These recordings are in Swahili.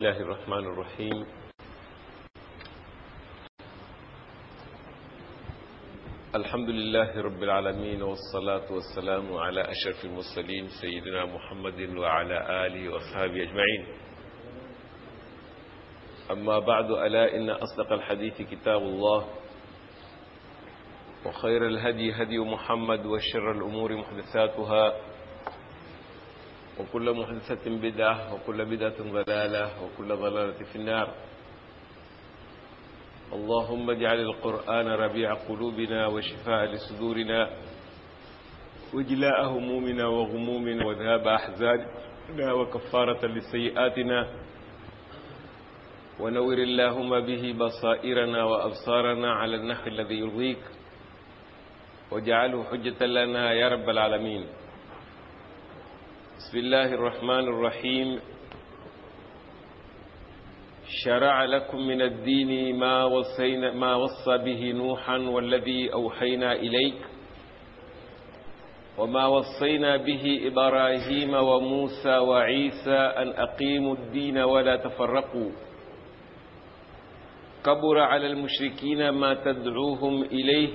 الله الرحمن الرحيم. الحمد لله رب العالمين والصلاة والسلام على أشرف المرسلين سيدنا محمد وعلى آله وأصحابه أجمعين. أما بعد ألا إن أصدق الحديث كتاب الله وخير الهدي هدي محمد وشر الأمور محدثاتها وكل محدثة بدعة وكل بدعة ضلالة وكل ضلالة في النار. اللهم اجعل القرآن ربيع قلوبنا وشفاء لصدورنا. وجلاء همومنا وغمومنا وذهاب أحزاننا وكفارة لسيئاتنا. ونور اللهم به بصائرنا وأبصارنا على النحو الذي يرضيك. واجعله حجة لنا يا رب العالمين. بسم الله الرحمن الرحيم. شرع لكم من الدين ما وصينا ما وصى به نوحا والذي أوحينا إليك. وما وصينا به إبراهيم وموسى وعيسى أن أقيموا الدين ولا تفرقوا. كبر على المشركين ما تدعوهم إليه.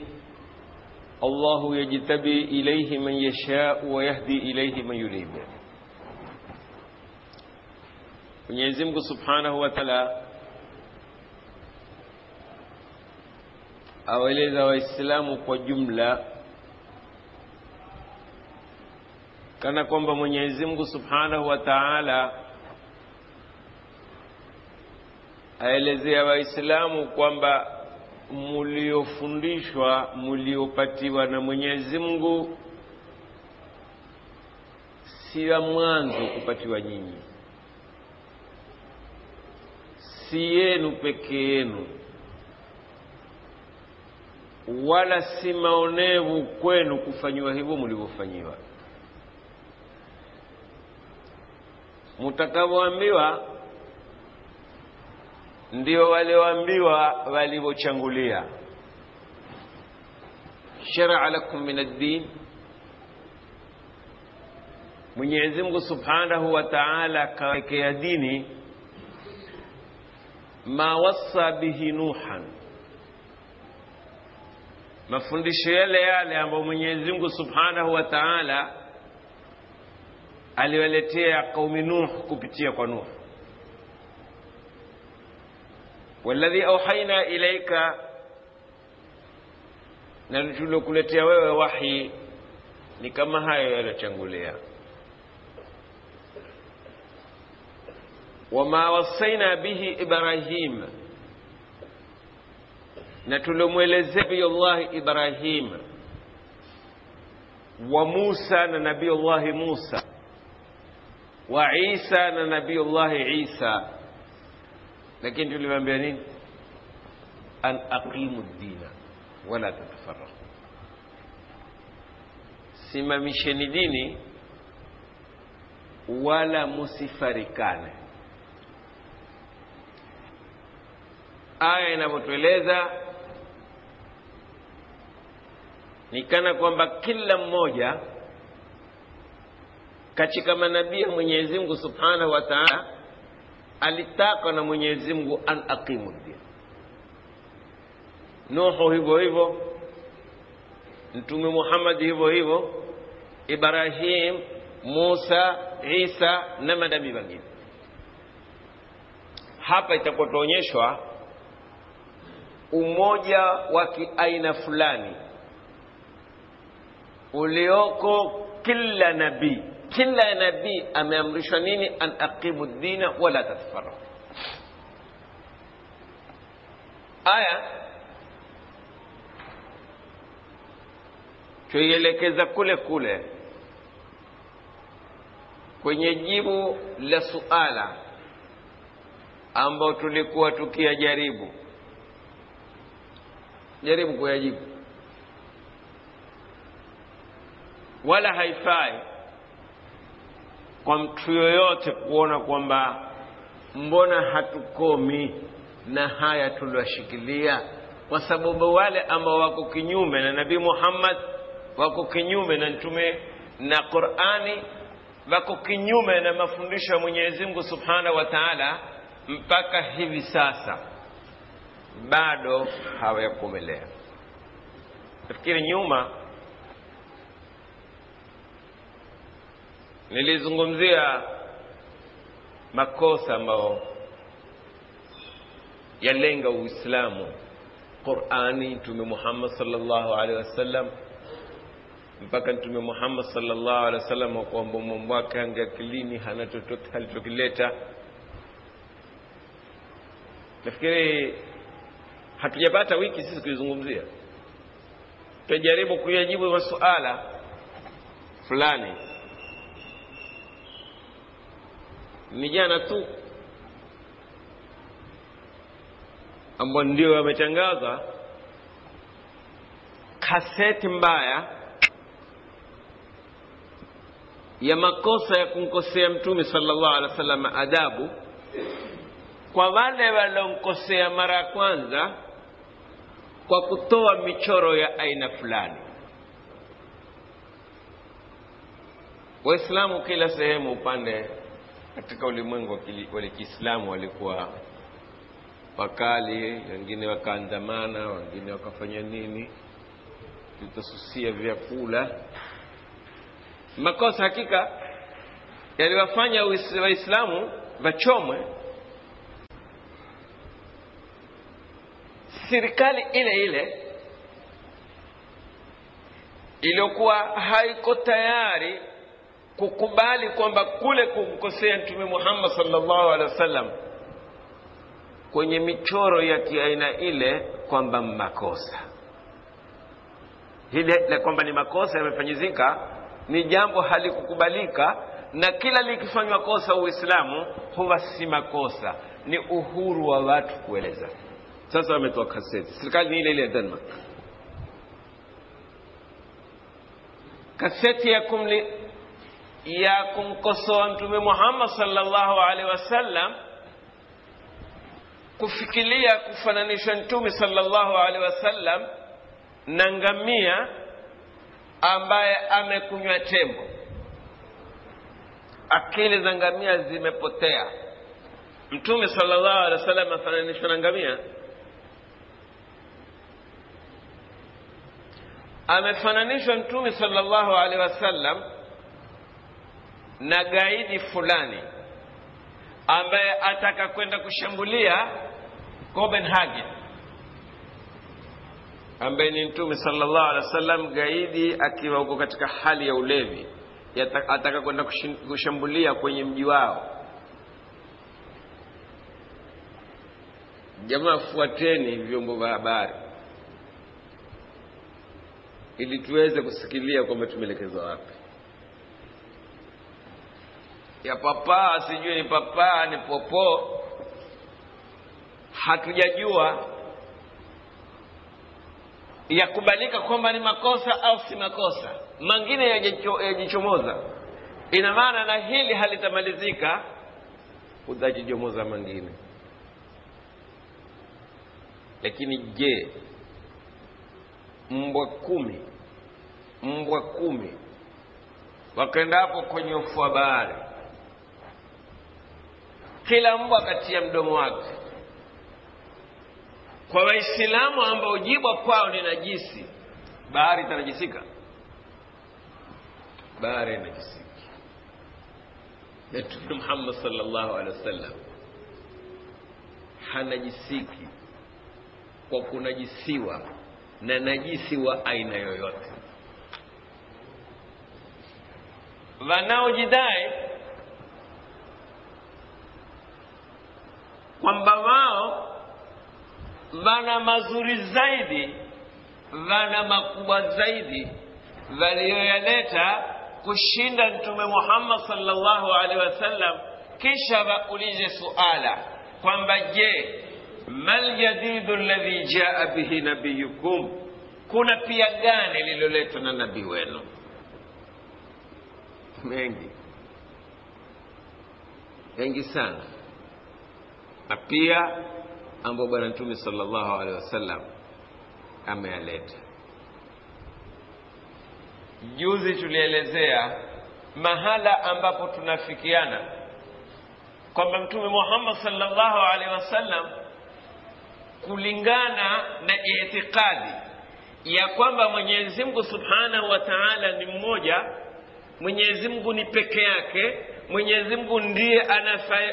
الله يجتبي إليه من يشاء ويهدي إليه من يريد. Mwenyezi Mungu Subhanahu wa awaeleza Waislamu kwa jumla kana kwamba Mwenyezi Mungu Subhanahu wa Ta'ala aelezea Waislamu kwamba muliofundishwa muliopatiwa na Mwenyezi Mungu si ya mwanzo kupatiwa nyinyi si yenu peke yenu wala si maonevu kwenu kufanyiwa hivyo mlivyofanyiwa. Mtakavyoambiwa ndio walioambiwa walivyochangulia sharaa lakum min ad-din. Subhanahu wa Ta'ala akawekea dini ma wasa bihi Nuhan, mafundisho yale yale ambayo Mwenyezi Mungu Subhanahu wa Ta'ala aliwaletea qaumi Nuh kupitia kwa Nuh. walladhi auhaina ilaika, na tuliokuletea wewe wahi ni kama hayo yaliyochangulia. وما وصينا به إبراهيم. نتلو مولزبي الله إبراهيم. وموسى نبي الله موسى. وعيسى نبي الله عيسى. لكن تلو مبينين أن أقيموا الدين ولا تتفرقوا. سما مشين ديني ولا مسفر كانه aya inavyotueleza ni kana kwamba kila mmoja katika manabii ya Mwenyezi Mungu Subhanahu wa Ta'ala alitaka na Mwenyezi Mungu an aqimu din. Nuhu hivyo hivyo, Mtume Muhammad hivyo hivyo, Ibrahim, Musa, Isa na manabii wengine. Hapa itakuwa tuonyeshwa umoja wa kiaina fulani ulioko kila nabii. Kila nabii ameamrishwa nini? an aqimu dina wala tatafarraqu. Aya tuielekeza kule kule kwenye jibu la suala ambao tulikuwa tukiyajaribu jaribu kuyajibu, wala haifai kwa mtu yoyote kuona kwamba mbona hatukomi na haya tuliyoshikilia, kwa sababu wale ambao wako kinyume na Nabii Muhammad, wako kinyume na mtume na Qur'ani, wako kinyume na mafundisho ya Mwenyezi Mungu Subhanahu wa Ta'ala, mpaka hivi sasa bado hawayakomelea. Nafikiri nyuma nilizungumzia makosa ambayo yalenga Uislamu, Qurani, Mtume Muhammad sallallahu alaihi wasallam, mpaka Mtume Muhammad sallallahu alaihi wasallam kwamba mambo wake ange akilini hana chochote alichokileta. Nafikiri hatujapata wiki sisi kuizungumzia, tutajaribu kuyajibu masuala fulani. Ni jana tu ambao ndio wametangaza kaseti mbaya ya makosa ya kumkosea Mtume sallallahu alaihi wasallam adabu kwa wale waliomkosea mara ya kwanza kwa kutoa michoro ya aina fulani. Waislamu kila sehemu upande katika ulimwengu wa Kiislamu walikuwa wakali, wengine wakaandamana, wengine wakafanya nini, tutasusia vyakula. Makosa hakika yaliwafanya Waislamu wachomwe. Serikali ile ile iliyokuwa haiko tayari kukubali kwamba kule kumkosea Mtume Muhammad sallallahu alaihi wasallam kwenye michoro ya kiaina ile kwamba makosa hili la kwamba ni makosa yamefanyizika ni jambo halikukubalika, na kila likifanywa kosa Uislamu huwa si makosa, ni uhuru wa watu kueleza. Sasa wametoa kaseti, serikali ni ile ile ya Denmark, kaseti ya kumli ya kumkosoa Mtume Muhammad sallallahu alaihi wasallam kufikiria kufananisha Mtume sallallahu alaihi wasallam na ngamia ambaye amekunywa tembo. Akili za ngamia zimepotea. Mtume sallallahu alaihi wasallam afananishwa na ngamia? Amefananishwa Mtume sallallahu alaihi wasallam na gaidi fulani ambaye ataka kwenda kushambulia Copenhagen, ambaye ni Mtume sallallahu alaihi wasallam, gaidi akiwa huko katika hali ya ulevi, ataka kwenda kushambulia kwenye mji wao. Jamaa, fuateni vyombo vya habari ili tuweze kusikilia kwamba tumeelekezwa wapi. Ya papaa sijui ni papaa ni popo, hatujajua yakubalika kwamba ni makosa au si makosa. Mangine yajichomoza, ina maana na hili halitamalizika, utajichomoza mangine. Lakini je, mbwa kumi mbwa kumi wakendapo kwenye ufua bahari, kila mbwa akatia mdomo wake kwa Waislamu ambao jibwa kwao ni najisi, bahari itanajisika? Bahari inajisiki. Na Mtume Muhammad sallallahu alaihi wasallam hanajisiki kwa kunajisiwa na najisi wa aina yoyote. Wanaojidai kwamba wao wana mazuri zaidi, wana makubwa zaidi waliyoyaleta kushinda Mtume Muhammad sallallahu alaihi wasallam, kisha waulize suala kwamba je, mal jadidu alladhi jaa bihi nabiyukum, kuna pia gani lililoletwa na nabii wenu? Mengi mengi sana, na pia ambayo Bwana Mtume sallallahu alaihi wasallam ameyaleta. Juzi tulielezea mahala ambapo tunafikiana kwamba mtume muhammad sallallahu alaihi wasallam kulingana na itikadi ya kwamba mwenyezi mungu subhanahu wa taala ni mmoja mwenyezi mungu ni peke yake mwenyezi mungu ndiye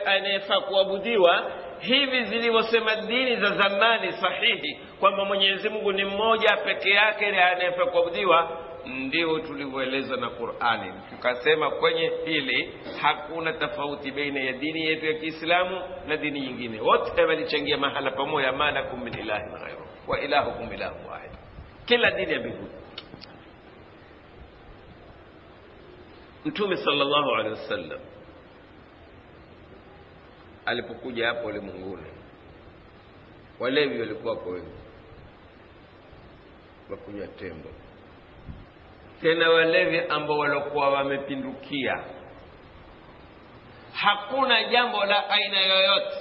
anayefaa kuabudiwa. Hivi zilivyosema dini za zamani sahihi kwamba mwenyezi mungu ni mmoja peke yake anayefaa kuabudiwa ndio tulivyoeleza na qurani. Tukasema kwenye hili hakuna tofauti baina ya dini yetu ya kiislamu na dini nyingine. Wote walichangia mahala pamoja malakum min ilahin ghairu wa ilahukum ilahu wahid kila dini ya mbinguni mtume sallallahu alaihi wasallam alipokuja hapo ulimwenguni walevi walikuwa kwa wengi wakunywa tembo. Tena walevi ambao waliokuwa wamepindukia hakuna jambo la aina yoyote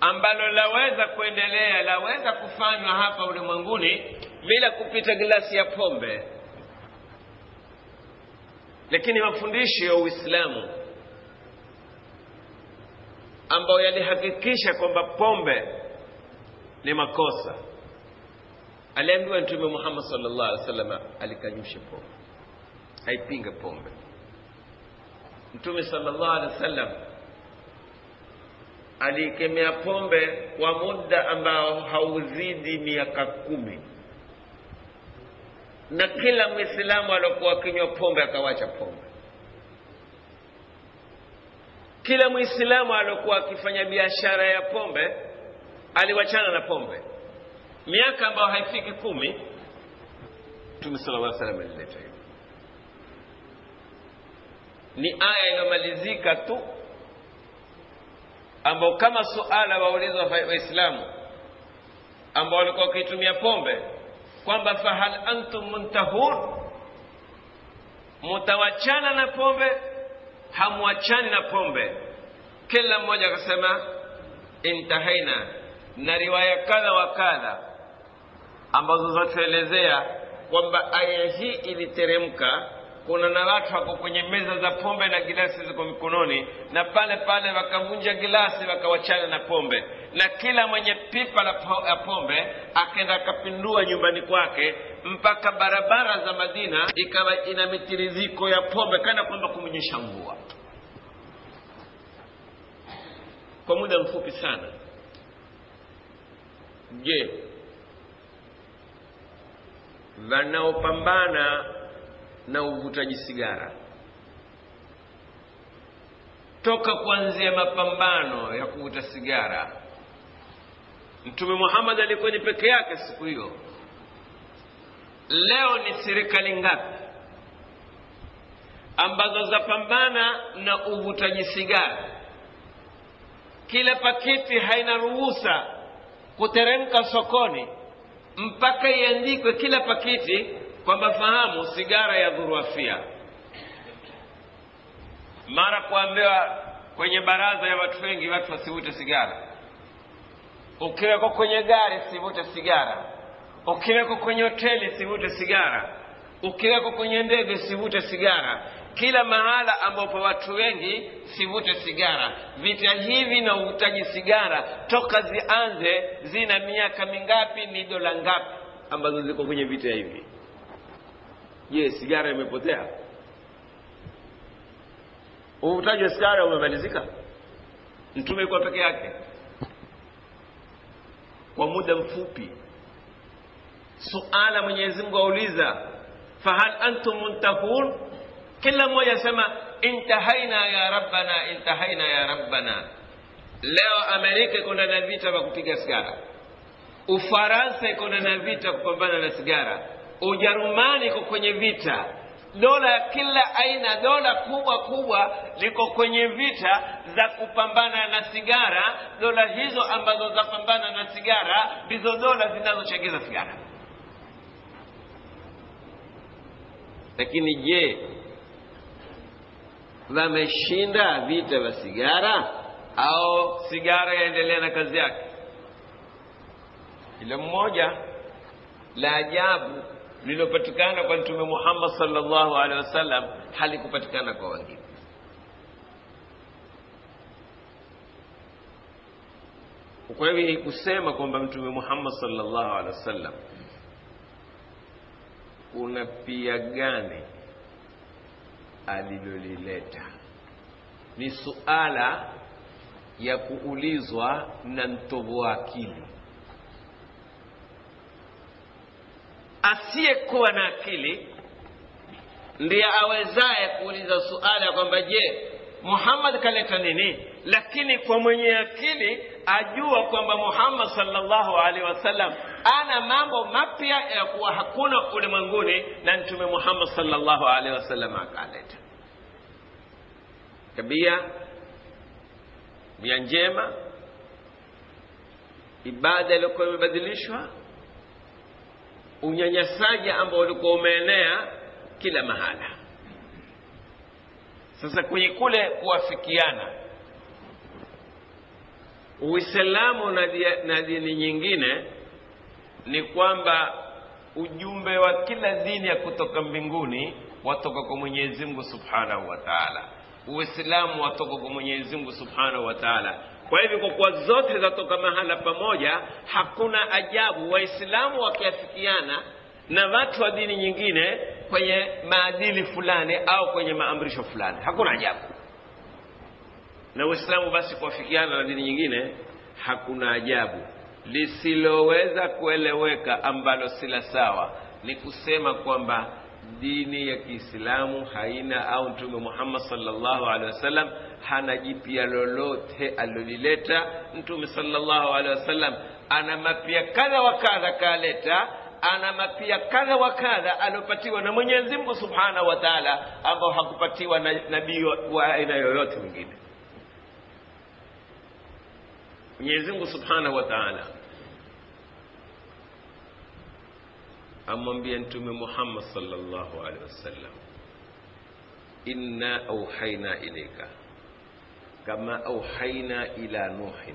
ambalo laweza kuendelea laweza kufanywa hapa ulimwenguni bila kupita glasi ya pombe lakini mafundisho ya uislamu ambayo yalihakikisha kwamba pombe ni makosa aliambiwa mtume muhammad sallallahu alaihi wasallam alikanyusha pombe haipinga pombe. Mtume sallallahu alaihi wasallam aliikemea pombe kwa muda ambao hauzidi miaka kumi na kila mwislamu aliokuwa akinywa pombe akawacha pombe. Kila mwislamu aliokuwa akifanya biashara ya pombe aliwachana na pombe. Miaka ambayo haifiki kumi mtume sala llah salam alileta hiyo ni aya iliyomalizika tu ambao kama suala waulizwa waislamu ambao walikuwa wakiitumia pombe kwamba fahal antum muntahun mutawachana na pombe hamwachani na pombe. Kila mmoja akasema intahaina na riwaya kadha wa kadha ambazo zatuelezea kwamba aya hii iliteremka kuna na watu wako kwenye meza za pombe na gilasi ziko mikononi na pale pale wakavunja gilasi wakawachana na pombe na kila mwenye pipa la pombe akenda akapindua nyumbani kwake mpaka barabara za madina ikawa ina mitiriziko ya pombe kana kwamba kumnyesha mvua. Kwa muda mfupi sana. Je wanaopambana na uvutaji sigara? Toka kuanzia mapambano ya kuvuta sigara mtume muhammad alikuwa ni peke yake siku hiyo. Leo ni serikali ngapi? Ambazo zapambana na uvutaji sigara. Kila pakiti haina ruhusa kuteremka sokoni mpaka iandikwe kila pakiti kwamba fahamu sigara ya dhuru afia mara kuambiwa kwenye baraza ya watu wengi watu wasivute sigara ukiweko kwenye gari sivute sigara. Ukiweko kwenye hoteli sivute sigara. Ukiweko kwenye ndege sivute sigara. Kila mahala ambapo watu wengi sivute sigara. Vita hivi na uvutaji sigara toka zianze zina miaka mingapi ni dola ngapi ambazo ziko kwenye vita hivi. Je sigara imepotea? Uvutaji wa sigara umemalizika? Mtume kwa peke yake kwa muda mfupi. Suala mwenyezi mungu auliza fahal antum muntahun? Kila mmoja asema intahaina ya rabbana intahaina ya rabbana. Leo amerika iko na vita vya kupiga sigara. Ufaransa iko na vita kupambana na sigara. Ujerumani iko kwenye vita dola ya kila aina dola kubwa kubwa liko kwenye vita za kupambana na sigara. Dola hizo ambazo zapambana na sigara ndizo dola zinazochangiza sigara. Lakini je wameshinda vita vya sigara au sigara yaendelea na kazi yake? Kila mmoja la ajabu lililopatikana kwa Mtume Muhammad sallallahu alaihi wasallam halikupatikana kwa wengine. Kwa hivyo ni kusema kwamba Mtume Muhammad sallallahu alaihi wasallam kuna pia gani alilolileta ni suala ya kuulizwa na mtovu wa akili. Asiyekuwa na akili ndiye awezaye kuuliza suala ya kwamba je muhammad kaleta nini? Lakini kwa mwenye akili ajua kwamba muhammad sallallahu alaihi wasallam ana mambo mapya ya kuwa hakuna ulimwenguni na mtume muhammad sallallahu alaihi wasallam akaleta. Tabia nia njema ibada iliyokuwa imebadilishwa unyanyasaji ambao ulikuwa umeenea kila mahala. Sasa kwenye kule kuwafikiana uislamu na dini nyingine ni kwamba ujumbe wa kila dini ya kutoka mbinguni watoka kwa mwenyezi mungu subhanahu wa taala. Uislamu watoka kwa mwenyezi mungu subhanahu wa taala kwa hivyo kwa kuwa zote zatoka mahala pamoja hakuna ajabu waislamu wakiafikiana na watu wa dini nyingine kwenye maadili fulani au kwenye maamrisho fulani. Hakuna ajabu. Na uislamu basi kuafikiana na dini nyingine hakuna ajabu. Lisiloweza kueleweka ambalo si la sawa ni kusema kwamba dini ya kiislamu haina au mtume muhammad salllahu alehi wasallam hana jipya lolote alilolileta. Mtume salllahu alehi wasallam ana mapya kadha wa kadha kaleta ana mapya kadha wa kadha aliopatiwa na mwenyezi mungu subhanahu wa taala ambao hakupatiwa na nabii wa aina yoyote mwingine. Mwenyezi mungu subhanahu wa taala amwambia mtume muhammad salllahu alehi wasallam inna auhaina ilaika كما أوحينا إلى نوح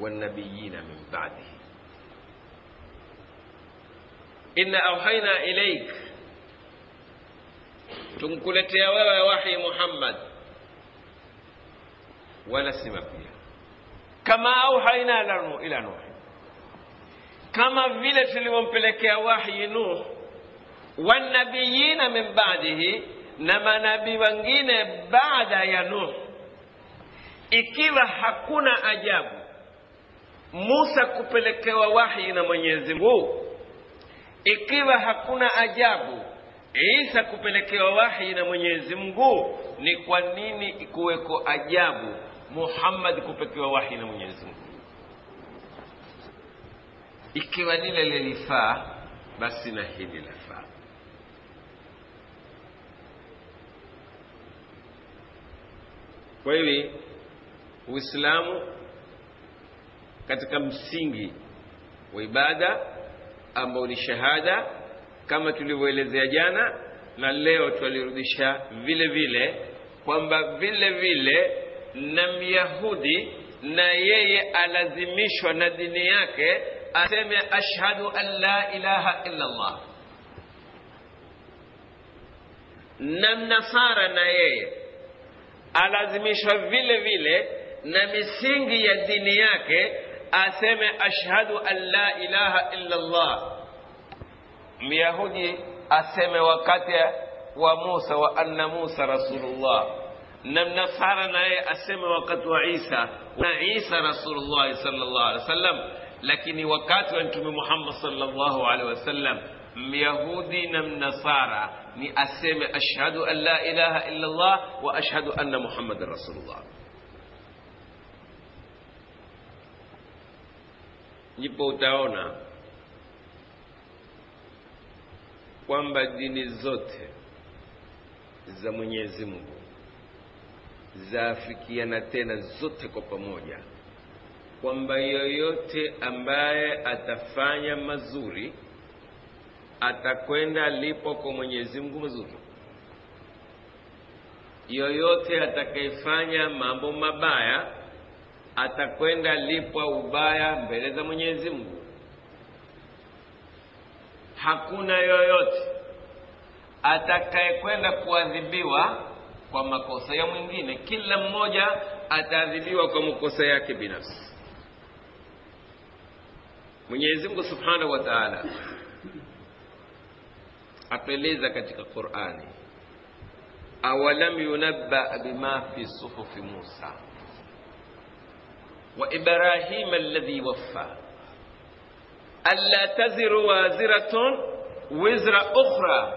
والنبيين من بعده. إن أوحينا إليك. تنقلت يا وحي محمد. ولا سمى كما أوحينا إلى نوح. كما فيلت لمنبلك يا وحي نوح والنبيين من بعده. نما نبي وانجين بعد يا نوح. Ikiwa hakuna ajabu musa kupelekewa wahi na mwenyezi mungu. Ikiwa hakuna ajabu isa kupelekewa wahi na mwenyezi mungu. Ni kwa nini kuweko ajabu muhammad kupekewa wahi na mwenyezi mungu? Ikiwa lile lilifaa basi na hili lafaa. Kwa hivi uislamu katika msingi wa ibada ambao ni shahada kama tulivyoelezea jana na leo twalirudisha vile vile kwamba vile vile na myahudi na yeye alazimishwa na dini yake aseme ashhadu an la ilaha illa allah na mnasara na yeye alazimishwa vile vile na misingi ya dini yake aseme ashhadu an la ilaha illa allah myahudi aseme wakati wa musa wa anna musa rasulullah na mnasara naye aseme wakati wa isa na isa rasulullahi salllah alih wa sallam lakini wakati wa mtume muhammad salllahu alaihi wasallam myahudi na mnasara ni aseme ashhadu an la ilaha illa llah wa ashhadu anna muhammadan rasulullah ndipo utaona kwamba dini zote za mwenyezi mungu zaafikiana tena zote kwa pamoja kwamba yoyote ambaye atafanya mazuri atakwenda alipo kwa mwenyezi mungu mazuri. Yoyote atakayefanya mambo mabaya atakwenda lipwa ubaya mbele za mwenyezi mungu. Hakuna yoyote atakayekwenda kuadhibiwa kwa makosa ya mwingine. Kila mmoja ataadhibiwa kwa makosa yake binafsi. Mwenyezi mungu subhanahu wa taala atueleza katika qurani awalam yunabba bima fi suhufi musa wa ibrahima alladhi waffa alla taziru waziratun wizra ukhra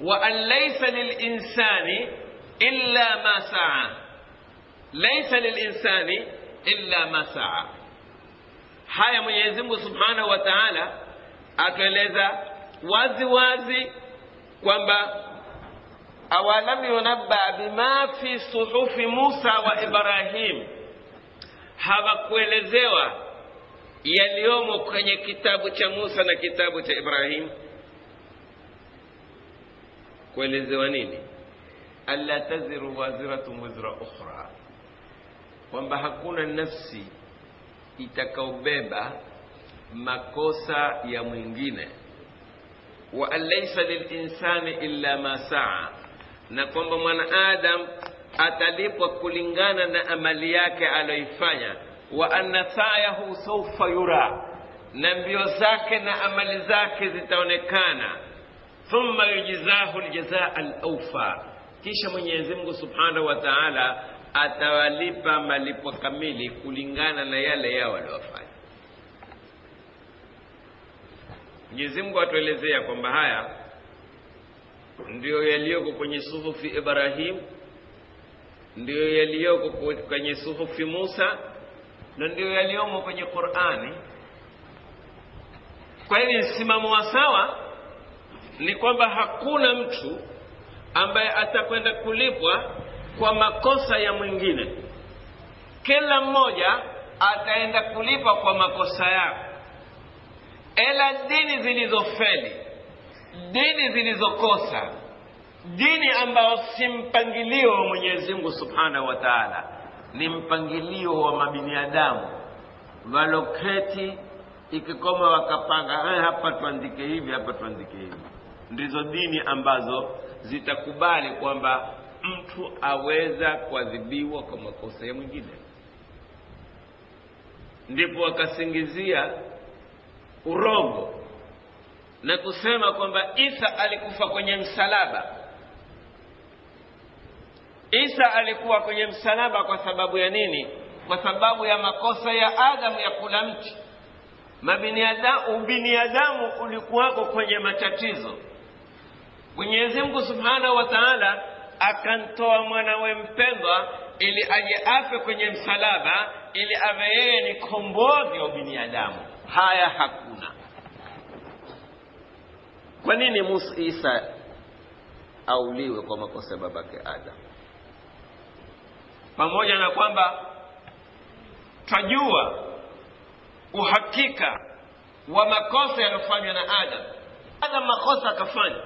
wa an laysa lilinsani illa ma saa laysa lilinsani illa ma saa haya mwenyezi mungu subhanahu wa taala atueleza wazi wazi kwamba awalam yunabba bima fi suhufi musa wa ibrahim hawakuelezewa yaliyomo kwenye kitabu cha musa na kitabu cha ibrahim. Kuelezewa nini? Alla taziru waziratun wizra ukhra kwamba hakuna nafsi itakaobeba makosa ya mwingine. Wa an laisa lilinsani illa ma saa na kwamba mwanaadam atalipwa kulingana na amali yake aliyoifanya. Wa anna sayahu saufa yura na mbio zake na amali zake zitaonekana. Thumma yujzahu ljazaa alawfa, kisha mwenyezi mungu subhanahu wa taala atawalipa malipo kamili kulingana na yale yao waliofanya mwenyezi mungu atuelezea kwamba haya ndiyo yaliyoko kwenye suhufi ibrahim ndiyo yaliyoko kwenye suhufi musa na ndiyo yaliyomo kwenye qurani. Kwa hivi msimamo wa sawa ni kwamba hakuna mtu ambaye atakwenda kulipwa kwa makosa ya mwingine. Kila mmoja ataenda kulipwa kwa makosa yake. Ila dini zilizofeli dini zilizokosa dini ambayo si mpangilio wa mwenyezi mungu subhanahu wa taala ni mpangilio wa mabiniadamu waloketi ikikoma wakapanga eh, hapa tuandike hivi hapa tuandike hivi. Ndizo dini ambazo zitakubali kwamba mtu aweza kuadhibiwa kwa makosa ya mwingine. Ndipo wakasingizia urongo na kusema kwamba isa alikufa kwenye msalaba isa alikuwa kwenye msalaba kwa sababu ya nini? Kwa sababu ya makosa ya adamu ya kula mti. Ubiniadamu ulikuwako kwenye matatizo. Mwenyezi mungu subhanahu wa taala akamtoa mwanawe mpendwa ili aje afe kwenye msalaba ili awe yeye ni kombozi wa ubiniadamu. Haya hakuna. Kwa nini musa isa auliwe kwa makosa ya babake adam pamoja na kwamba twajua uhakika wa makosa yaliyofanywa na adam. Adam makosa akafanya.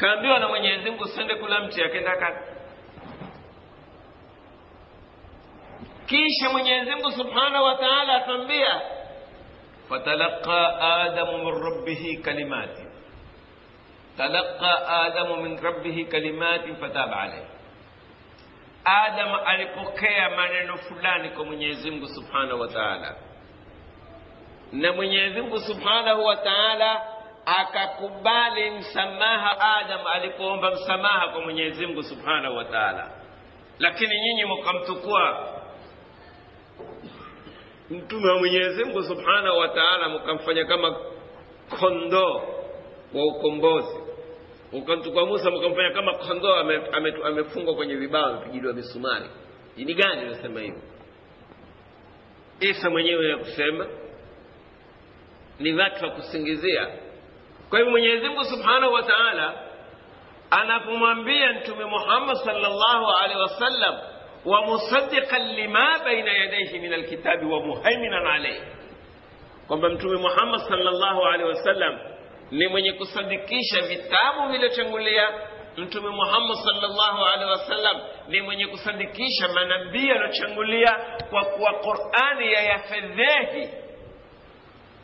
Kaambiwa na mwenyezi mungu sende kula mti akenda kati kisha mwenyezi mungu subhanahu wa taala atambia, fatalaqa adamu min rabbihi kalimati talaqa adamu min rabbihi kalimatin fataba alaihi adam alipokea maneno fulani kwa mwenyezi mungu subhanahu wa taala. Na mwenyezi mungu subhanahu wa taala akakubali msamaha adam alipoomba msamaha kwa mwenyezi mungu subhanahu wa taala. Lakini nyinyi mkamtukua. Mtume wa mwenyezi mungu subhanahu wa taala mkamfanya kama kondoo wa ukombozi ukamchukua musa mkamfanya kama kondoo amefungwa ame, ame kwenye vibao amepigiliwa misumari. Dini gani inasema hivyo? Isa mwenyewe ya kusema ni watu wa kusingizia. Kwa hivyo mwenyezi mungu subhanahu wa taala anapomwambia mtume muhammad salllahu alehi wasallam wamusadiqan lima baina yadaihi min alkitabi wa muhaiminan alaihi kwamba mtume muhammad salllahu alehi wasallam ni mwenye kusadikisha vitabu vilivyotangulia mtume muhammad salllahu alehi wasallam ni mwenye kusadikisha manabii yaliyochangulia kwa kuwa qurani yayafedhehi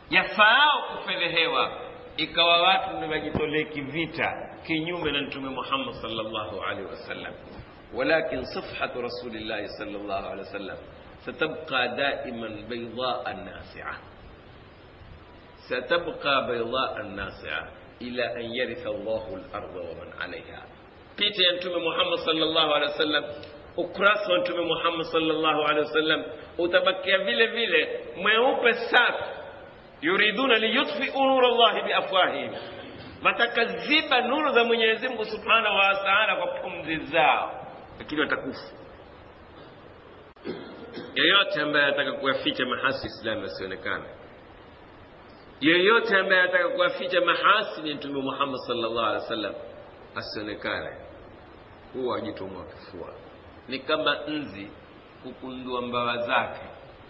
yafaao kufedhehewa ikawa watu ni wajitolee kivita kinyume na mtume muhammad salllahu alehi wasallam walakin safhatu rasulillahi salllahu alehi wasallam satabqa daiman baydaa nasia ستبقى بيضاء الناس إلى أن يرث الله الأرض ومن عليها. قيت ينتمي محمد صلى الله عليه وسلم. أكراس ينتمي محمد صلى الله عليه وسلم. وتبكي فيلي فيلي. ما يوب الساف يريدون ليطفئوا نور الله بأفواههم. watakaziba nuru za mwenyezi mungu subhanahu wataala kwa pumzi zao lakini watakufa yoyote ambaye ataka kuyaficha mahasi islamu yasionekana yeyote ambaye anataka kuwaficha mahasini mtume muhammad sallallahu alaihi wasallam. Asionekane. Huwa ajitumwa kifua. Ni kama nzi kukundua mbawa zake.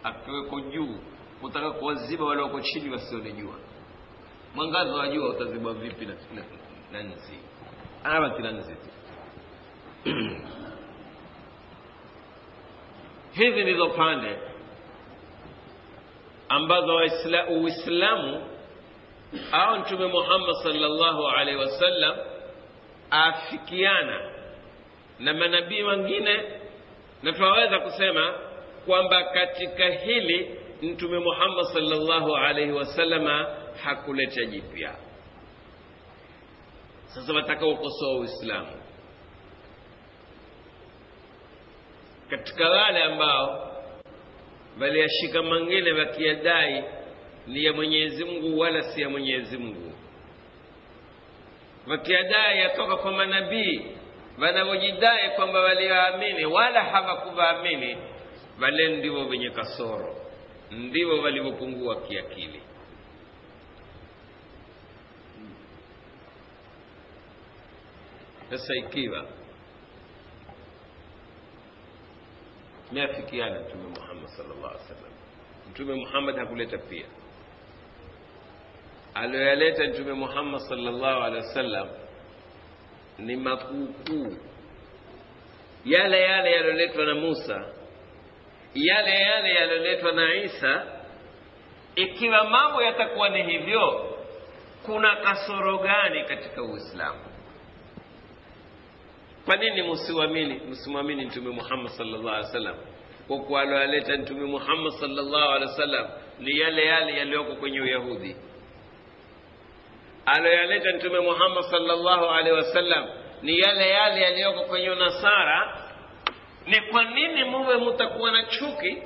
Akiweko juu kutaka kuwaziba wale chini wasione jua. Mwangazo wa jua utazibwa vipi na, na, na nzi? Ama kila nzi tu. Hizi ndizo pande ambazo uislamu au mtume muhammad salllahu alaihi wasallam afikiana na manabii wengine na tunaweza kusema kwamba katika hili mtume muhammad salllahu alaihi wasalama hakuleta jipya. Sasa wataka ukosoa uislamu. Katika wale ambao waliyashika mangine wakiyadai ni ya mwenyezi mungu wala si ya mwenyezi mungu. Wakiyadai yatoka kwa manabii wanavyojidai kwamba waliwaamini wala hawakuwaamini wale ndivyo wenye kasoro ndivyo walivyopungua kiakili. Sasa ikiwa meafikiana mtume muhammad sallallahu alaihi wasallam. Mtume muhammad hakuleta pia. Aliyoyaleta mtume muhammad sallallahu alaihi wasallam ni makuukuu. Yale yale yaliyoletwa na musa yale yale yaliyoletwa na isa ikiwa mambo yatakuwa ni hivyo kuna kasoro gani katika uislamu kwa nini msiwamini msimwamini mtume muhammad sallallahu alaihi wasallam. Kwa kuwa aliyoleta mtume muhammad sallallahu alaihi wasallam ni yale yale yaliyoko kwenye uyahudi. Aliyoyaleta mtume muhammad sallallahu alaihi wasallam ni yale yale yaliyoko kwenye unasara ni kwa nini muwe mutakuwa na chuki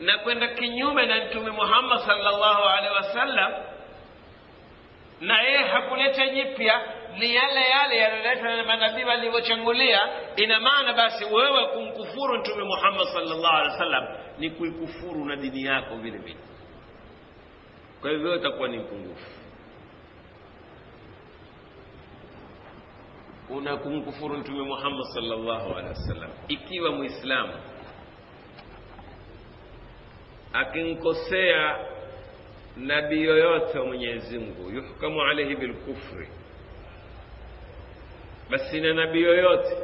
na kwenda kinyume na mtume muhammad sallallahu alaihi wasallam? Na yeye hakuleta jipya ni yale yale yaliyoletwa na manabii walivyochangulia ina maana basi wewe kumkufuru mtume muhammad sallallahu alaihi wasallam ni kuikufuru na dini yako vile vile. Kwa hivyo utakuwa ni mpungufu. Una kumkufuru mtume muhammad sallallahu alaihi wasallam. Ikiwa muislamu akinkosea nabii yoyote wa mwenyezi mungu yuhkamu alaihi bilkufri basi na nabii yoyote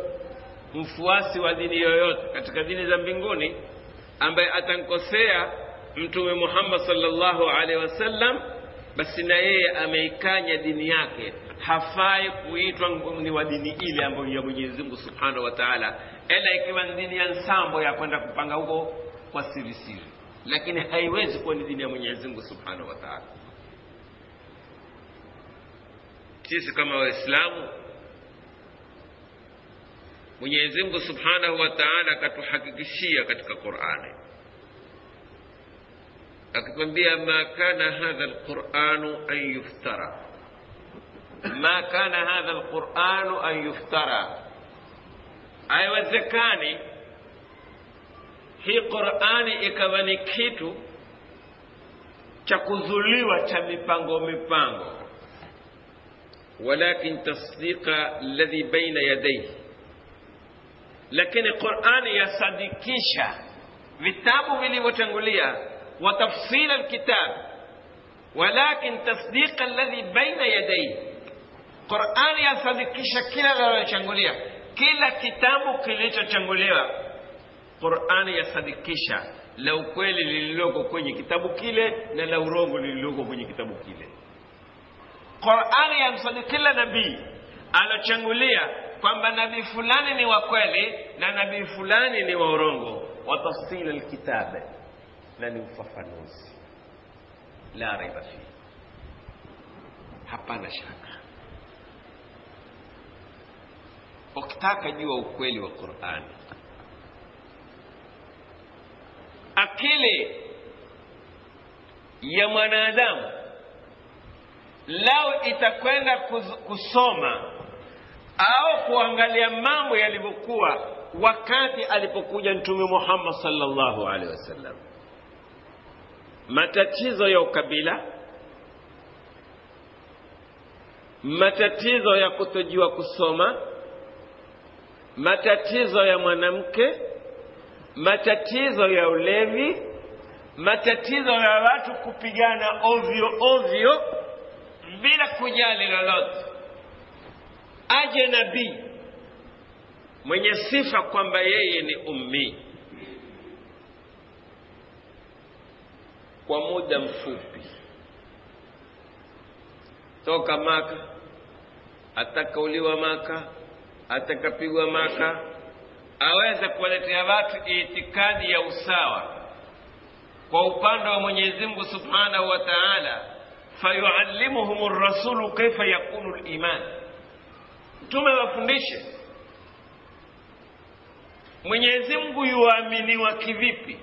mfuasi wa dini yoyote katika dini za mbinguni ambaye atankosea mtume muhammad sallallahu alaihi wasallam basi na yeye ameikanya dini yake. Hafai kuitwa ni wa dini ile ambayo ya mwenyezi mungu subhanahu wa taala. Ila ikiwa ni dini ya nsambo ya kwenda kupanga huko kwa siri siri lakini haiwezi kuwa ni dini ya mwenyezi mungu subhanahu wa taala. Sisi kama waislamu mwenyezi mungu subhanahu wa akatuhakikishia katika qurani. Akitwambia ma kana hadha lquranu an yuftara. Ma kana hadha lquranu an yuftara. Haiwezekani hii qurani ikawa ni kitu cha kuzuliwa cha mipango mipango. Walakin tasdiqa alladhi baina yadayhi lakini qurani yasadikisha vitabu vilivyotangulia wa tafsila alkitab walakin tasdiqa alladhi baina yadayhi qurani yasadikisha kila linalochangulia kila kitabu kilichochanguliwa qurani yasadikisha la ukweli lililoko kwenye kitabu kile na la urongo lililoko kwenye kitabu kile qurani yamsadiki kila nabii alochangulia kwamba nabii fulani ni wa kweli na nabii fulani ni wa urongo. Wa tafsil alkitab na ni ufafanuzi. La raiba fi. Hapana shaka. Ukitaka jua ukweli wa qurani akili ya mwanadamu lao itakwenda kusoma au kuangalia mambo yalivyokuwa wakati alipokuja mtume muhammad sallallahu alaihi wasallam. Matatizo ya ukabila matatizo ya kutojua kusoma matatizo ya mwanamke matatizo ya ulevi matatizo ya watu kupigana ovyo ovyo bila kujali lolote aje nabii. Mwenye sifa kwamba yeye ni ummi. Kwa muda mfupi. Toka maka atakauliwa maka atakapigwa maka aweze kuwaletea watu itikadi ya usawa. Kwa upande wa mwenyezi mungu subhanahu wa taala fayuallimuhum rasulu kaifa yakunu liman mtume wafundishe mwenyezi mungu yuwaaminiwa kivipi?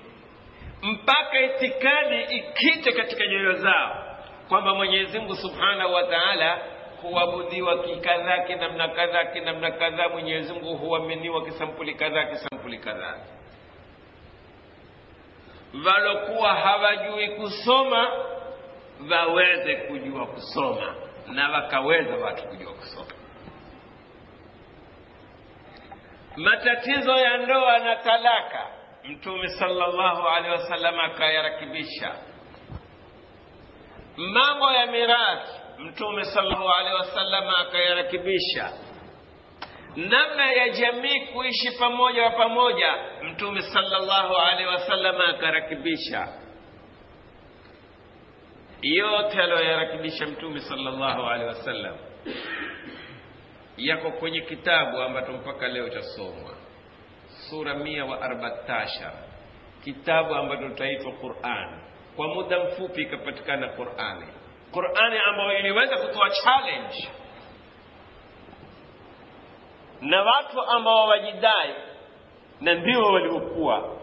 Mpaka itikadi ikite katika nyoyo zao. Kwamba mwenyezi mungu subhanahu wa taala huabudiwa kikadhaa kinamna kadhaa kinamna kadhaa. Mwenyezi mungu huaminiwa kisampuli kadhaa kisampuli kadhaa. Walokuwa hawajui kusoma waweze kujua kusoma na wakaweza watu kujua kusoma matatizo ya ndoa na talaka. Mtume sallallahu alaihi wasallam akayarakibisha. Mambo ya mirathi. Mtume sallallahu alaihi wasallam akayarakibisha. Namna ya jamii kuishi pamoja wa pamoja. Mtume sallallahu alaihi wasallam akarakibisha yote aliyoyarakibisha mtume sallallahu alaihi wasallam yako kwenye kitabu ambacho mpaka leo chasomwa sura mia wa arbatashar kitabu ambacho taitwa quran. Kwa muda mfupi ikapatikana qurani qurani ambayo iliweza kutoa challenge. Na watu ambao wajidai na ndio waliokuwa.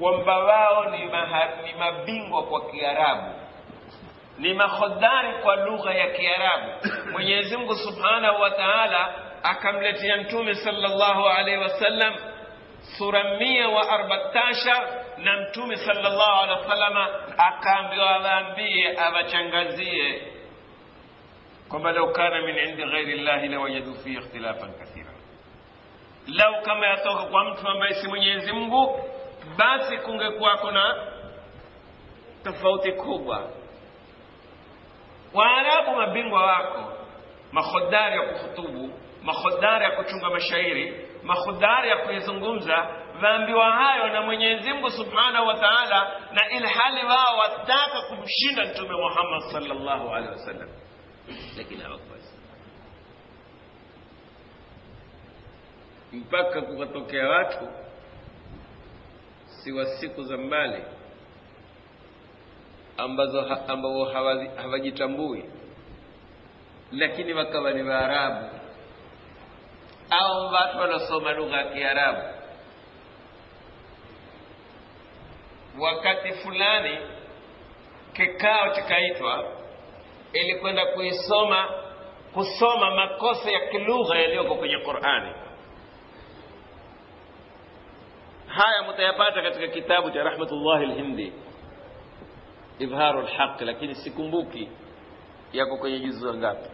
Kwamba wao ni, ni mabingwa kwa kiarabu ni mahodari kwa lugha ya kiarabu mwenyezi mungu subhanahu wa taala akamletea mtume sallallahu alaihi wasallam sura mia wa arbatashar na mtume sallallahu alaihi wasallama akaambiwa awaambie awachangazie kwamba lau kana min indi ghairi llahi lawajadu fihi ikhtilafan kathira lau kama yatoka kwa mtu ambaye si mwenyezi mungu basi kungekuwako na tofauti kubwa waarabu mabingwa wako mahodari ya kuhutubu mahodari ya kuchunga mashairi mahodari ya kuizungumza vaambiwa hayo na mwenyezi mungu subhanahu wa taala na ilhali wao wataka kumshinda mtume muhammad salllahu alehi wasallam. Lakini hawakuweza. Mpaka kukatokea watu si wa siku za mbali ambazo ambao hawajitambui lakini wakawa ni waarabu. Au watu wanaosoma lugha ya kiarabu. Wakati fulani kikao kikaitwa ili kwenda kuisoma kusoma makosa ya kilugha yaliyoko kwenye qurani. Haya mutayapata katika kitabu cha rahmatullahi lhindi idharu lhaq lakini sikumbuki yako kwenye juzu ngapi.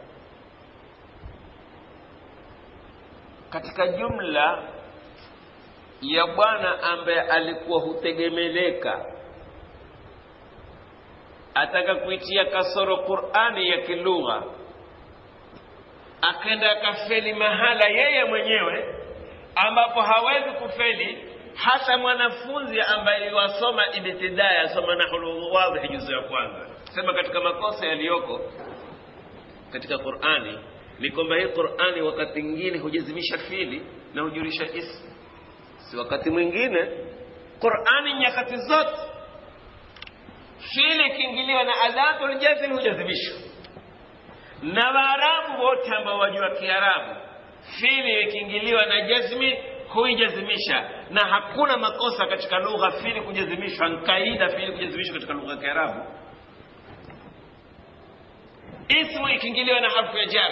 Katika jumla ya bwana ambaye alikuwa hutegemeleka ataka kuitia kasoro qurani ya kilugha akenda akafeli mahala yeye mwenyewe ambapo hawezi kufeli hata mwanafunzi ambaye wasoma ibtidaya asoma nahul wadhihi juzu ya kwanza. Sema katika makosa yaliyoko katika qurani ni kwamba hii qurani wakati mwingine hujazimisha fili na hujulisha ismu si wakati mwingine qurani nyakati zote fili ikiingiliwa na adatu ljazmi hujazimishwa. Na waarabu wote ambao wajua kiarabu fili ikiingiliwa na jazmi huijazimisha na hakuna makosa katika lugha fili kujazimishwa nkaida fili kujazimishwa katika lugha ya kiarabu. Ismu ikiingiliwa na harfu ya jar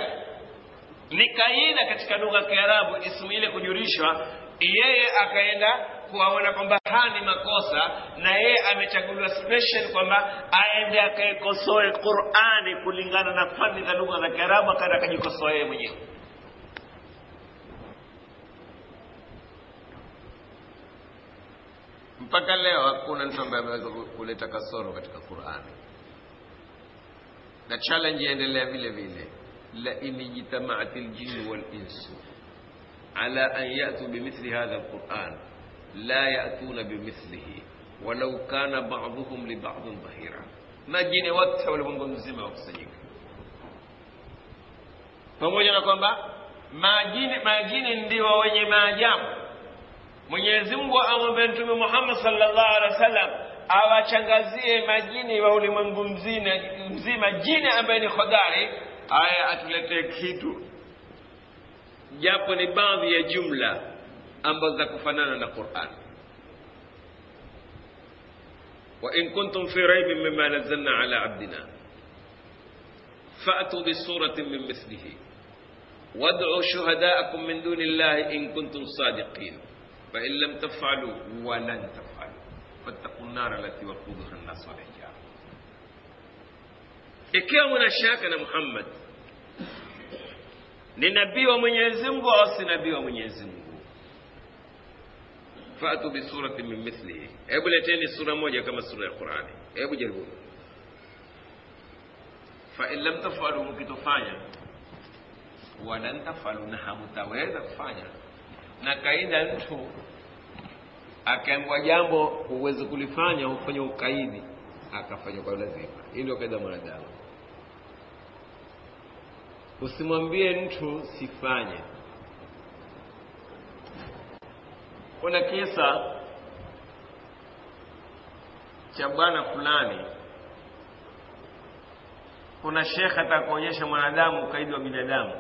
ni kaida katika lugha ya kiarabu ismu ile kujurishwa yeye akaenda kuwaona kwamba haya ni makosa na yeye amechaguliwa special kwamba aende akaikosoe qurani kulingana na fani za lugha za kiarabu akaenda akajikosoa yeye mwenyewe mpaka leo hakuna mtu ambaye ameweza kuleta kasoro katika qurani. Na challenge yaendelea vile vile. Lain ijtamaat ljinnu walinsu ala an yatu bimithli hadha alquran la yatuna bimithlihi walau kana baduhum libadin dhahira. Majini wote ulimwengu mzima wakusanyika. Pamoja na kwamba majini majini ndio wenye maajabu mwenyezi mungu amwambia mtume muhammad sallallahu alaihi wasallam awachangazie majini wa ulimwengu mzima, mzima jini ambaye ni hodari aya atuletee kitu japo ni baadhi ya jumla ambazo za kufanana na quran وإن كنتم في ريب مما نزلنا على عبدنا فأتوا بسورة من مثله وادعوا شهداءكم من دون الله إن كنتم صادقين فإن لم تفعلوا ولن تفعلوا. فاتقوا النار التي وقودها الناس والحجارة إكيا من الشاك أنا محمد لنبي ومن يزمه أو سنبي ومن يزمه فأتوا بسورة من مثله أبو لتيني سورة موجة كما سورة القرآن أبو جربون فإن لم تفعلوا مكتفايا ولن تفعلوا نحا متاوية تفعلوا na kaida mtu akaambiwa jambo huwezi kulifanya hufanya ukaidi akafanya kwa lazima. Hii ndio kaida mwanadamu. Usimwambie mtu sifanye. Kuna kisa cha bwana fulani. Kuna shekhe atakuonyesha mwanadamu ukaidi wa binadamu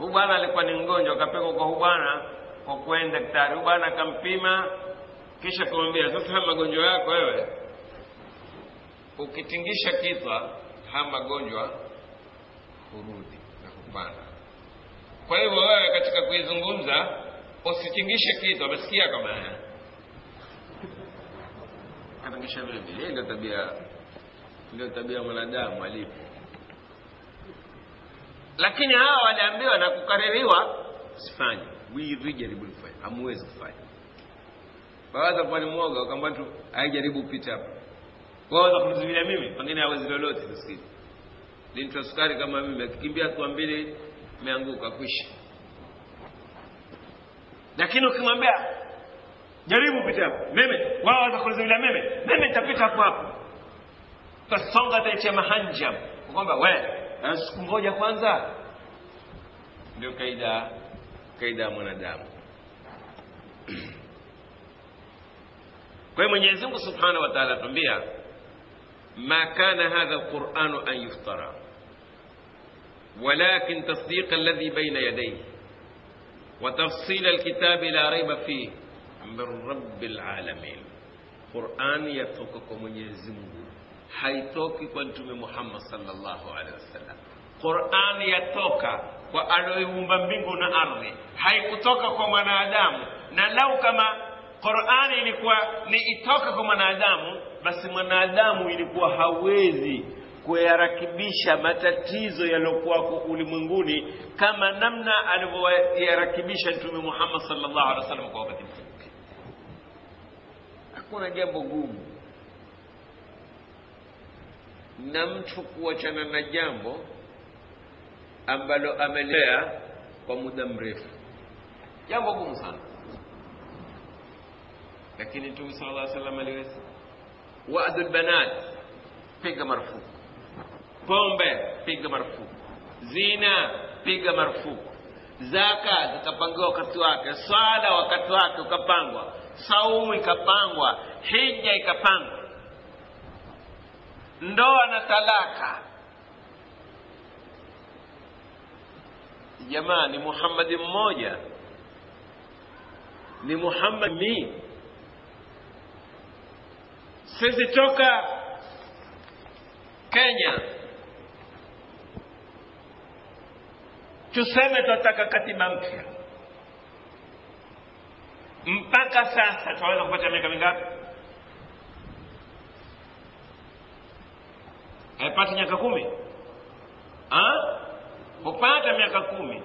huyu bwana alikuwa ni mgonjwa akapekwa kwa huyu bwana kwa kwenda daktari. Huyu bwana akampima kisha kumwambia sasa magonjwa yako wewe ukitingisha kichwa haya magonjwa hurudi na kupanda. Kwa hivyo wewe katika kuizungumza usitingishe kichwa. Amesikia kama haya? Katingisha vile ndio tabia ndio tabia mwanadamu alipo lakini hawa waliambiwa na kukaririwa usifanye jaribu kufanya. Hamuwezi kufanya. Waweza kuwa ni mwoga ukaambia tu aijaribu upite hapa. Waweza kumzuilia mimi? Pengine hawezi lolote maskini linitwa sukari kama mimi akikimbia hatua mbili meanguka kwisha. Lakini ukimwambia jaribu upite hapo mimi wao waweza kunizuilia mimi? Mimi nitapita hapo hapo. Tasonga ataitia mahanjam kwamba we siku moja kwanza ndio kaida kaida ya mwanadamu kwa hiyo mwenyezi mungu subhanahu wa taala atuambia ma kana hadha lquranu an yuftara ولكن تصديق الذي بين يديه وتفصيل الكتاب لا ريب فيه من رب العالمين قرآن يتوكك mwenyezi mungu haitoki kwa mtume muhammad sallallahu alaihi wasallam. Qur'an yatoka kwa alioiumba mbingu na ardhi. Haikutoka kwa mwanadamu. Na lau kama qurani ilikuwa ni itoka kwa mwanadamu basi mwanadamu ilikuwa hawezi kuyarakibisha matatizo yaliyokuwako ulimwenguni kama namna alivyoyarakibisha mtume muhammad sallallahu alaihi wasallam kwa wakati mfupi. Hakuna jambo gumu na mtu kuachana na jambo ambalo amelea kwa muda mrefu. Jambo gumu sana. Lakini mtume sala llah salam aliweza. Wadu lbanat piga marufuku. Pombe piga marufuku. Zina piga marufuku. Zaka zikapangiwa wakati wake. Swala wakati wake ukapangwa. Saumu ikapangwa. Hija ikapangwa ndoa na talaka. Jamaa ni muhammadi mmoja. Ni muhammad mi. Sisi toka kenya. Tuseme tunataka katiba mpya. Mpaka sasa tunaweza kupata miaka mingapi haipati miaka kumi? Hupata miaka kumi.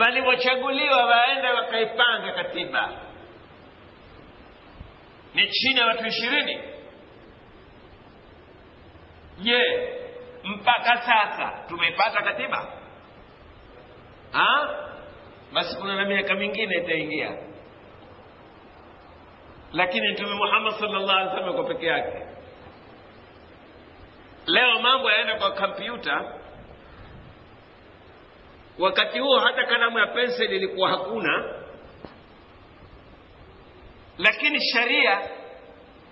Walivyochaguliwa waende wakaipanga katiba. Ni chini ya watu ishirini. Je mpaka sasa tumeipata katiba? Ha? basi kuna na miaka mingine itaingia lakini mtume muhammad sallallahu alaihi wasallam kwa peke yake. Leo mambo yaenda kwa kompyuta wakati huo hata kalamu ya penseli ilikuwa hakuna. Lakini sharia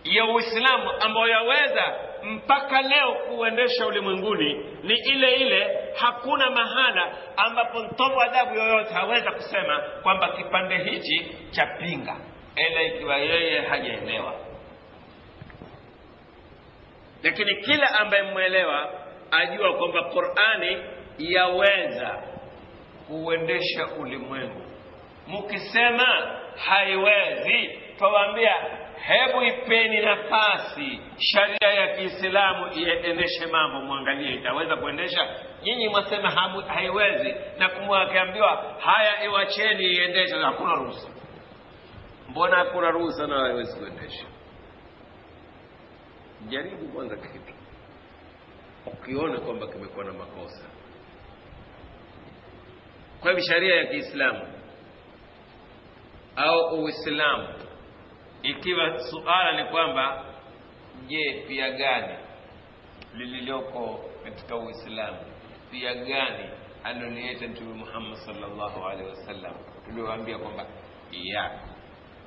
ya uislamu ambayo yaweza mpaka leo kuendesha ulimwenguni ni ile ile hakuna mahala ambapo mtovu adhabu yoyote haweza kusema kwamba kipande hichi cha pinga ila ikiwa yeye hajaelewa. Lakini kila ambaye mwelewa ajua kwamba qurani yaweza kuuendesha ulimwengu. Mkisema haiwezi twawaambia hebu ipeni nafasi sharia ya kiislamu iendeshe mambo mwangalie itaweza kuendesha. Nyinyi mwasema haiwezi. Na kumwakiambiwa haya iwacheni iendeshe. Hakuna ruhusa mbona hakuna ruhusa na hawezi kuendesha? Jaribu kwanza kitu. Ukiona kwamba kimekuwa na makosa. Kwa hivyo sharia ya kiislamu au uislamu ikiwa suala ni kwamba je pia gani lililoko katika uislamu? Pia gani aliolieta mtume muhammad salllahu alaihi wasallam? Tulioambia kwamba yako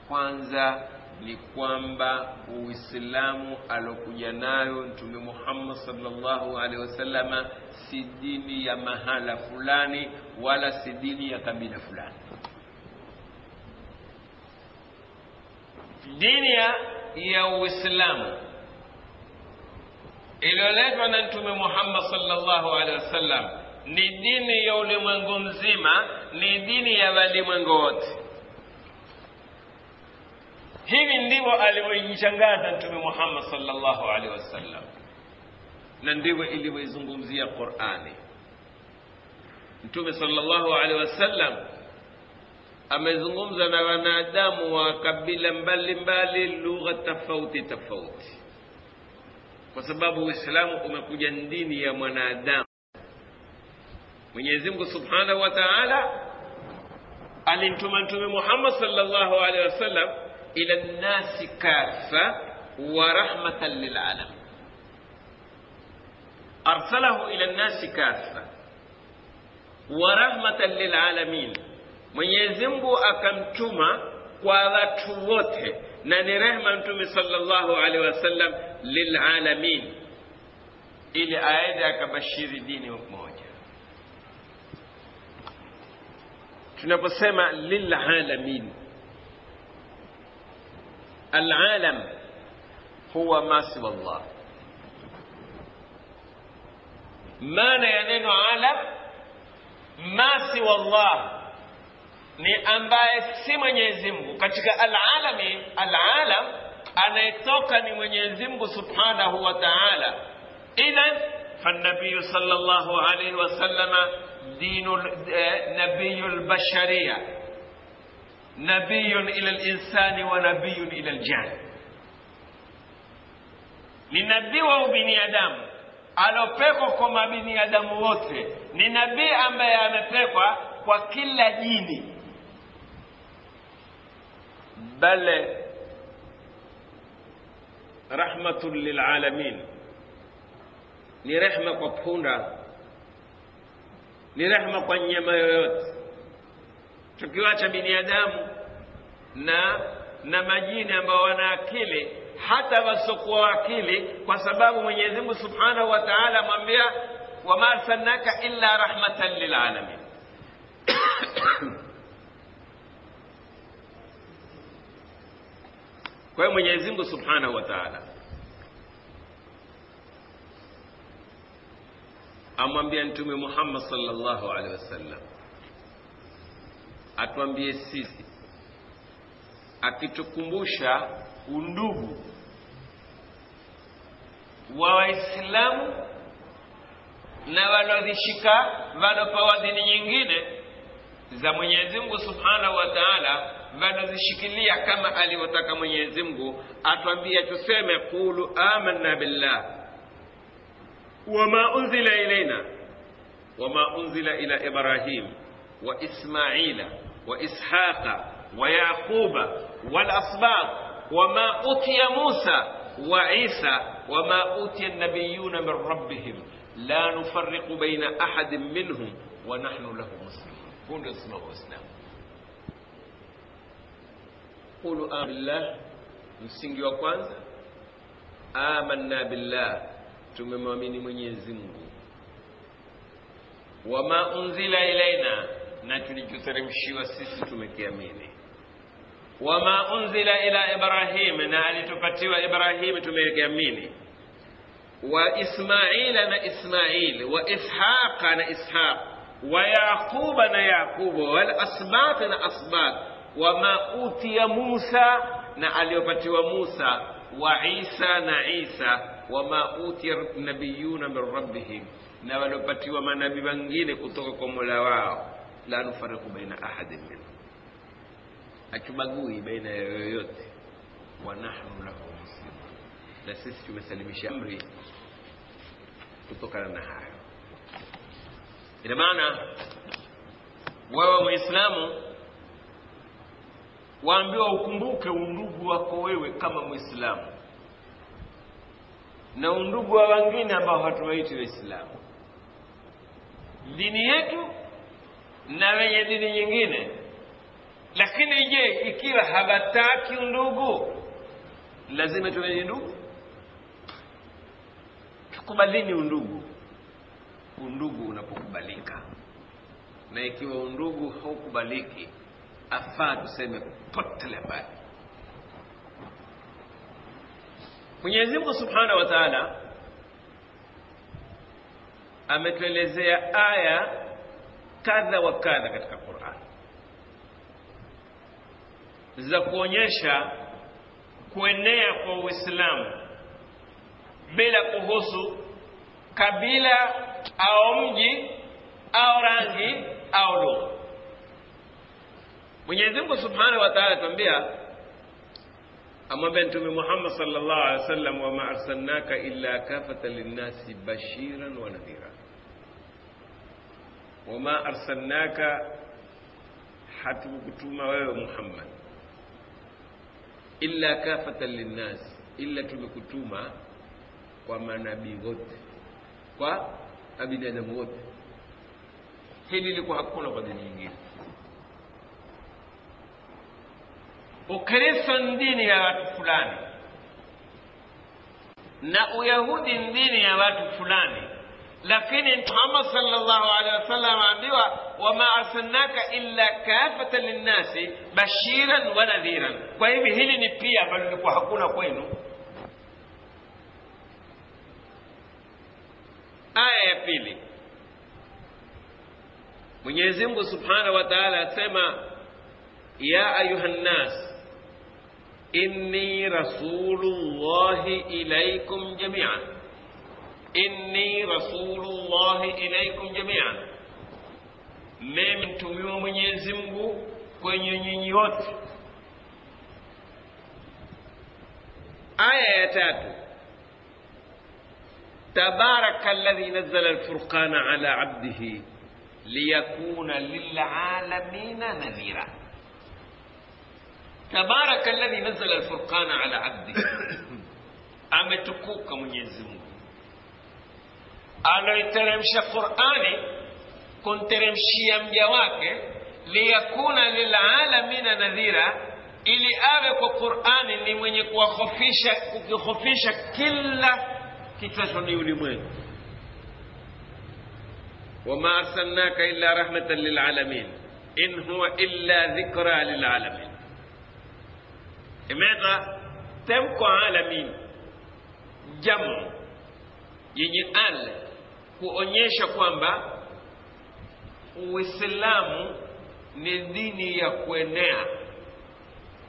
kwanza ni kwamba uislamu alokuja nayo mtume muhammad salllahu alaihi wasallama si dini ya mahala fulani wala si dini ya kabila fulani. Dini ya, uislamu iliyoletwa na mtume muhammad salllahu alehi wasallam ni dini ya ulimwengu mzima ni dini ya walimwengu wote hivi ndivyo alivyoitangaza mtume muhammad salllahu alehi wasallam na ndivyo ilivyoizungumzia qurani mtume salllahu alehi wasallam amezungumza na wanadamu wa kabila mbalimbali lugha tofauti tofauti kwa sababu uislamu umekuja dini ya mwanadamu mwenyezi mungu subhanahu wa taala alimtuma mtume muhammad salllahu alehi wasallam ila nnasi kafa wa rahmatan lilalam arsalahu ila nnasi kafa wa rahmatan lilalamin mwenyezi mungu akamtuma kwa watu wote na ni rehma mtume salllahu alehi wasallam lilalamin ili aende akabashiri dini moja tunaposema lilalamin alalam huwa ma siwa llah maana ya neno alam ma siwa llah ni ambaye si mwenyezi mungu katika alalami alalam anayetoka ni mwenyezi mungu subhanahu wa taala idhan فالنبي صلى الله عليه وسلم دين نبي البشرية نبي إلى الإنسان ونبي إلى الجان. لنبي بني أدم ألو فيكو كما بني أدم ووتر لنبي أما يامفيكو وكل ديني بل رحمة للعالمين لرحمة قطفونا لرحمة قنية ما يوتر tukiwacha binadamu na na majini ambao wana akili hata wasiokuwa akili kwa sababu mwenyezi mungu subhanahu wa taala amwambia wama arsalnaka illa rahmatan lilalamin kwa hiyo mwenyezi mungu subhanahu wa taala amwambia mtume muhammad sallallahu alaihi wasallam atuambie sisi. Akitukumbusha undugu wa waislamu na walozishika walopewa dini nyingine za mwenyezi mungu subhanahu wa taala walozishikilia kama alivyotaka mwenyezi mungu atwambia tuseme qulu amanna billah. Wama unzila ilaina wama unzila ila ibrahim wa ismaila wa ishaqa wa yaquba walasbaq wama utiya musa wa isa wama utiya nabiyuna min rabbihim la nufariqu baina ahadin minhum wa nahnu lahu muslimun huu ndio msimamo wa Uislamu. Qulu amanna billah, msingi wa kwanza, amanna billah, tumemwamini Mwenyezi Mungu. Wama unzila ilaina, na tulichoteremshiwa sisi tumekiamini. Wama unzila ila Ibrahim, na alitupatiwa Ibrahim tumekiamini wa Ismaila na Ismail wa Ishaqa na Ishaq wa Yaquba na Yaqubu wal asbat na asbat wa ma utiya Musa na aliyopatiwa Musa wa Isa na Isa wa ma utiya nabiyuna min rabbihim na waliopatiwa manabii wengine kutoka kwa Mola wao la nufariku baina ahadin minhum. Hatubagui baina ya yoyote. Wa nahnu lahu muslimun. Na sisi tumesalimisha amri kutokana na hayo. Ina maana wewe mwislamu waambiwa ukumbuke undugu wako wewe kama mwislamu na undugu wa wengine ambao hatuwaiti waislamu. Dini yetu na wenye dini nyingine. Lakini je ikiwa hawataki undugu lazima tuwe ni ndugu? Tukubalini undugu. Undugu unapokubalika. Na ikiwa undugu haukubaliki afaa tuseme potele mbali. Mwenyezi subhanahu wa taala ametuelezea aya kadha wa kadha katika quran za kuonyesha kuenea kwa uislamu bila kuhusu kabila au mji au rangi au lugha. Mwenyezi mungu subhanahu wa taala atuambia amwambia mtume muhammad salllah alih wa sallam wama arsalnaka illa kafatan linnasi bashiran wa nadhira wama arsalnaka hatukutuma wewe muhammad illa kafatan linnas illa tumekutuma kwa manabii wote kwa abinadamu wote hili lilikuwa hakuna kwa dini nyingine ukristo ni dini ya watu fulani na uyahudi ni dini ya watu fulani لكن محمد صلى الله عليه وسلم عنده وما أرسلناك إلا كافة للناس بشيرا ونذيرا. طيب، كيف هل نبيا بل نكو حقونا كوينو آية يبيلي من يزمه سبحانه وتعالى سما يا أيها الناس إني رسول الله إليكم جميعاً. inni rasulullahi ilaikum jamian mimi mtumiwa mwenyezi mungu kwenye nyinyi wote aya ya tatu تبارك الذي نزل الفرقان على عبده ليكون للعالمين نذيرا تبارك الذي نزل الفرقان على عبده ametukuka mwenyezi mungu aloiteremsha qurani kumteremshia mja wake liyakuna lilalamina nadhira ili awe kwa qurani ni mwenye kuwahofisha kukihofisha kila kitwacho ni ulimwengu wama arsalnaka illa rahmatan lilalamin in huwa illa dhikra lilalamin imeta temko alamin jamu yenye al kuonyesha kwamba Uislamu ni dini ya kuenea,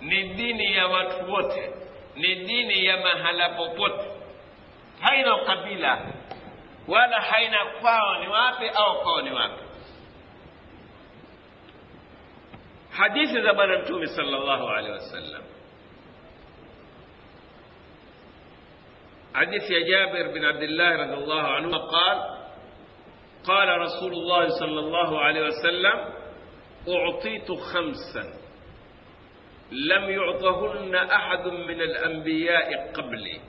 ni dini ya watu wote, ni dini ya mahala popote, haina ukabila wala haina kwao ni wapi au kwao ni wapi. Hadithi za Bwana Mtume sal sallallahu alaihi wasallam, hadithi ya Jabir bin Abdillah radhiallahu anhu qala قال رسول الله صلى الله عليه وسلم أعطيت خمسا لم يعطهن أحد من الأنبياء قبلي.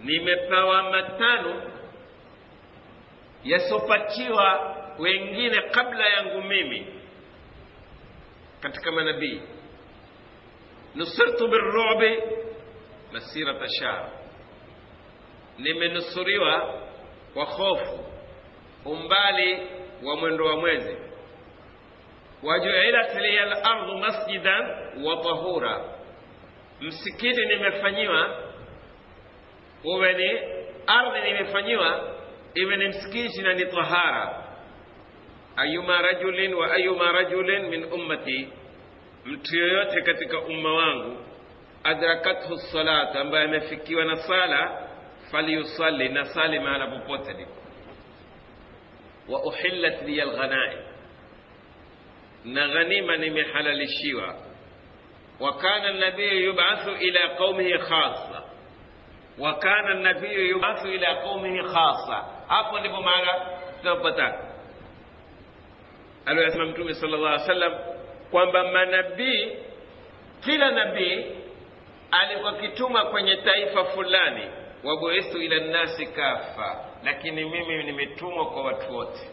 نمتوا متانو يسوباتيوا وينجين قبل ينغميمي katika نبي نصرت بالرعب مسيرة shar nimenusuriwa kwa hofu. Umbali wa mwendo wa mwezi. Wajuilat liya lardu masjidan wa tahura. Msikiti nimefanyiwa uwe ni ardhi nimefanyiwa iwe ni msikiti na ni tahara. Ayuma rajulin wa ayuma rajulin min ummati. Mtu yoyote katika umma wangu adrakathu salat ambaye amefikiwa na sala falyusalli na sali mahala popote lipo wa uhillat liya lghanaim na ghanima nimehalalishiwa wa kana nabiyu yubathu ila qaumihi khasa wa kana nabiyu yubathu ila qaumihi khasa hapo ndipo mahala tunapata aliyosema mtume sallallahu alaihi wasallam kwamba manabii kila nabii alikuwa kituma kwenye taifa fulani wabuistu ila nnasi kafa lakini mimi nimetumwa kwa watu wote.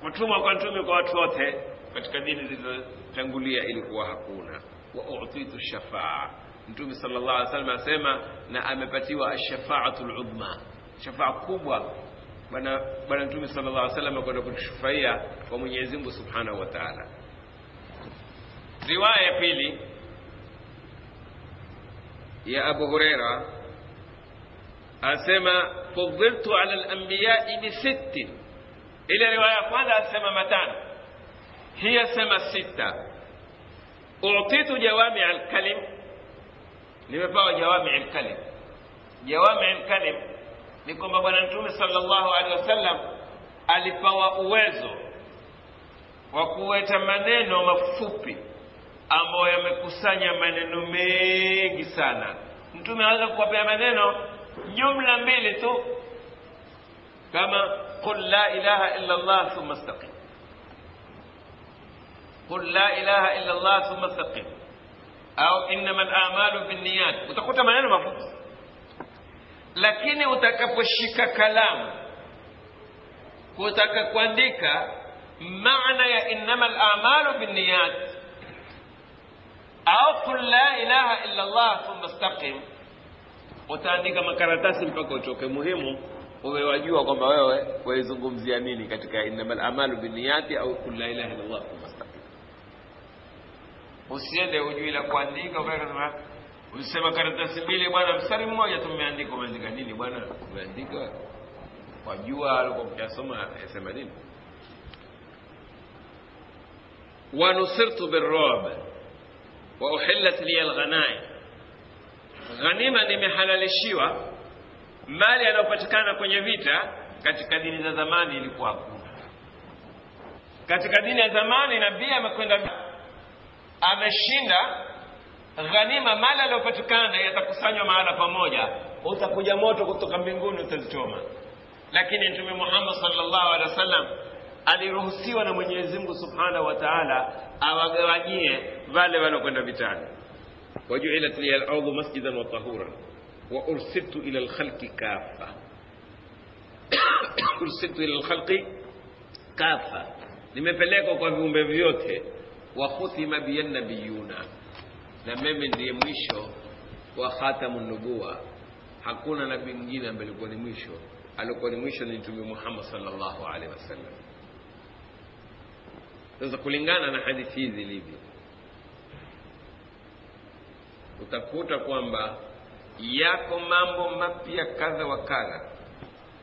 Kutumwa kwa mtume kwa watu wote katika dini zilizotangulia ilikuwa hakuna. Wa utitu shafaa. Mtume sallallahu alaihi wasallam asema na amepatiwa ashafaatu ludhma shafaa kubwa bwana bwana mtume sallallahu alaihi wasallam kwenda kutushufaia kwa Mwenyezi Mungu subhanahu wa ta'ala. Riwaya ya pili ya Abu Huraira asema fudhiltu ala al-anbiya'i bi ile riwaya ya kwanza asema matano. Hii asema sita. Utitu jawami lkalim nimepawa jawami al-kalim. Jawami al-kalim ni kwamba bwana mtume sallallahu alaihi wasallam alipawa uwezo wa kuweta maneno mafupi ambayo yamekusanya maneno mengi sana. Mtume anaweza kuwapea maneno jumla mbili tu kama qul la ilaha illa allah thumma istaqim qul la ilaha illa allah thumma istaqim au innama al-a'malu binniyat utakuta maneno mafupi lakini utakaposhika kalamu kutaka kuandika maana ya innama al-a'malu binniyat au qul la ilaha illa allah thumma istaqim utaandika makaratasi mpaka uchoke. Muhimu uwe wajua kwamba wewe waizungumzia nini katika innamal amalu binniyati au qul la ilaha illa allah usiende ujui la kuandika ukasema ulisema karatasi mbili bwana mstari mmoja tumeandika umeandika. Nini bwana? Umeandika wajua alikuwa mkiasoma yasema nini? Wanusirtu birrob wa uhillat liya alghanaim ghanima nimehalalishiwa mali yanayopatikana kwenye vita katika dini za zamani ilikuwa hakuna. Katika dini ya zamani nabii amekwenda ameshinda ghanima mali aliyopatikana yatakusanywa mahala pamoja. Utakuja moto kutoka mbinguni utazichoma lakini mtume muhammad sallallahu alaihi wasallam aliruhusiwa na mwenyezi mungu subhanahu wa taala awagawanyie wale wanaokwenda vitani وجعلت لي الأرض مسجدا وطهورا. وأرسلت إلى الخلق كافة. أرسلت إلى الخلق كافة. لما فلقوا قفهم بفيوته وختم بي النبيون. لما من ريمشو وخاتم النبوة حقونا نبي مجينا بلقون ميشو ألقون ميشو نجمي محمد صلى الله عليه وسلم إذا قلنا أنا حديثي ذي ليبي utakuta kwamba yako mambo mapya kadha wa kadha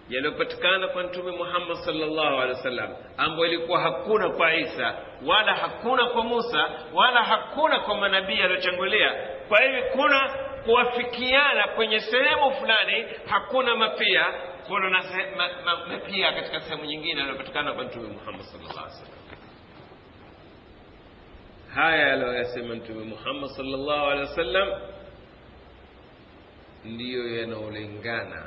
yaliyopatikana kwa mtume Muhammad sallallahu alaihi wasallam ambayo ilikuwa hakuna kwa Isa wala hakuna kwa Musa wala hakuna kwa manabii aliochangulia. Kwa hivyo kuna kuwafikiana kwenye sehemu fulani, hakuna mapia, kuna na mapia katika sehemu nyingine yaliyopatikana kwa mtume Muhammad sallallahu alaihi wasallam. Haya aliyoyasema mtume Muhammad sallallahu alaihi wasallam ndiyo yanaolingana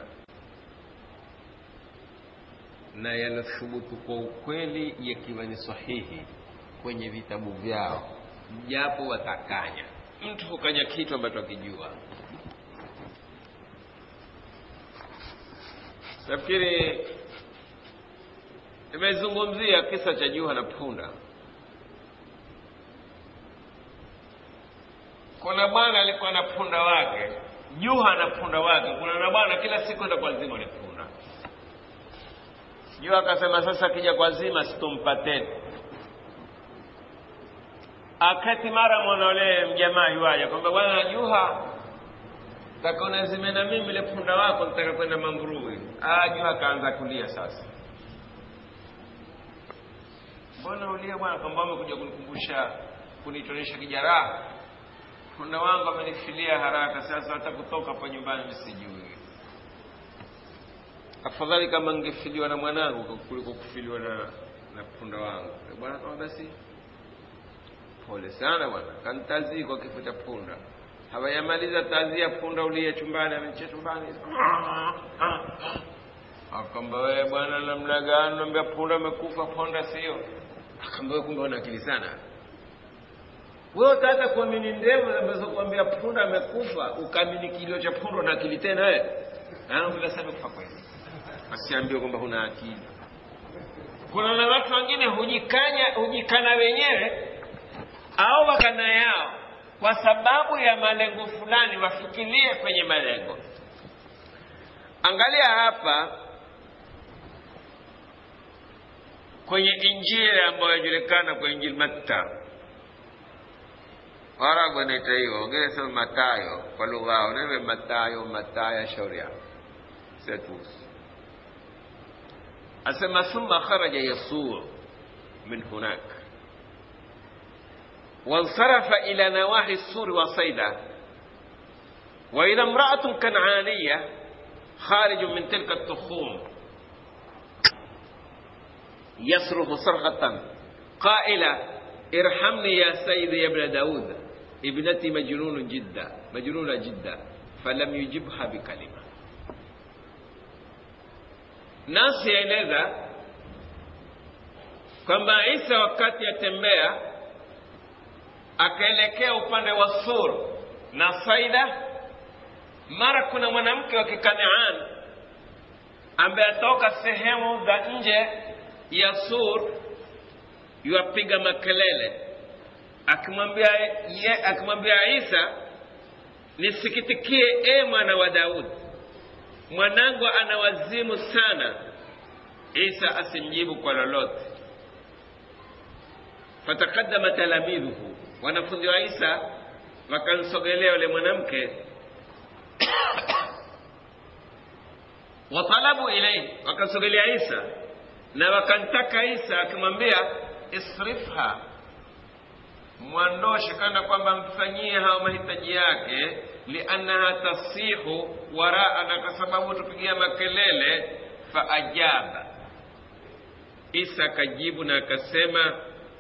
na yanathubutu kwa ukweli yakiwa ni sahihi kwenye vitabu vyao, japo watakanya. Mtu hukanya kitu ambacho akijua. Nafikiri nimezungumzia kisa cha Juha na punda. Kuna bwana alikuwa na punda wake, Juha na punda wake. Kuna na bwana kila siku enda kwa zima ni punda Jua akasema sasa akija kwa zima sitompateni. Akati mara mwana mjamaa yuaja kwamba bwana Juha, unazime na mimi ile punda wako, nitaka kwenda. Ah, Juha akaanza kulia sasa. Mbona ulia bwana? Kwamba umekuja kunikumbusha kunitonesha kijaraha. Punda wangu amenifilia haraka, sasa hata kutoka hapa nyumbani mimi sijui afadhali kama ngefiliwa na mwanangu kuliko kufiliwa na na punda wangu. Bwana kama basi, pole sana bwana, kantazii kwa kifo cha punda. Hawayamaliza tazia, punda ulie chumbani, amenichia chumbani. Akamba wewe bwana, namna gani? Naambia punda amekufa, punda sio. Akamba kumbe una akili sana wewe. Utaanza kuamini ndevu ambazo kuambia punda amekufa, ukaamini kilio cha punda na akili tena wewe? Anaambia sasa amekufa kweli asiambiwe kwamba huna akili. Kuna na watu wengine hujikanya hujikana wenyewe au wakana yao kwa sababu ya malengo fulani, wafikirie kwenye malengo. Angalia hapa kwenye Injili ambayo inajulikana kwa Injili Matta, Ora bane tayo, ngeso المتايو palugao neve متايو متايا شوريا ستوس أسمى ثم خرج يسوع من هناك وانصرف إلى نواحي السور وصيدا وإذا امرأة كنعانية خارج من تلك التخوم يصرخ صرخة قائلة ارحمني يا سيدي يا ابن داود ابنتي مجنون جدا مجنونة جدا فلم يجبها بكلمة nasi yaeleza kwamba Isa wakati atembea akaelekea upande wa Sur na Saida, mara kuna mwanamke wa Kikanaan ambaye atoka sehemu za nje ya Sur yuapiga makelele akimwambia akimwambia Isa, nisikitikie e mwana wa Daudi. Mwanangu ana wazimu sana. Isa asimjibu kwa lolote. Fatakadama talamidhuhu, wanafunzi wa Isa wakamsogelea yule mwanamke. Watalabu ilaihi, wakamsogelea Isa. Na wakantaka Isa, akimwambia isrifha, mwondoshe, kana kwamba mfanyie hao mahitaji yake liannaha tasihu waraana, kwa sababu tupigia makelele. Faajaba, Isa akajibu na akasema,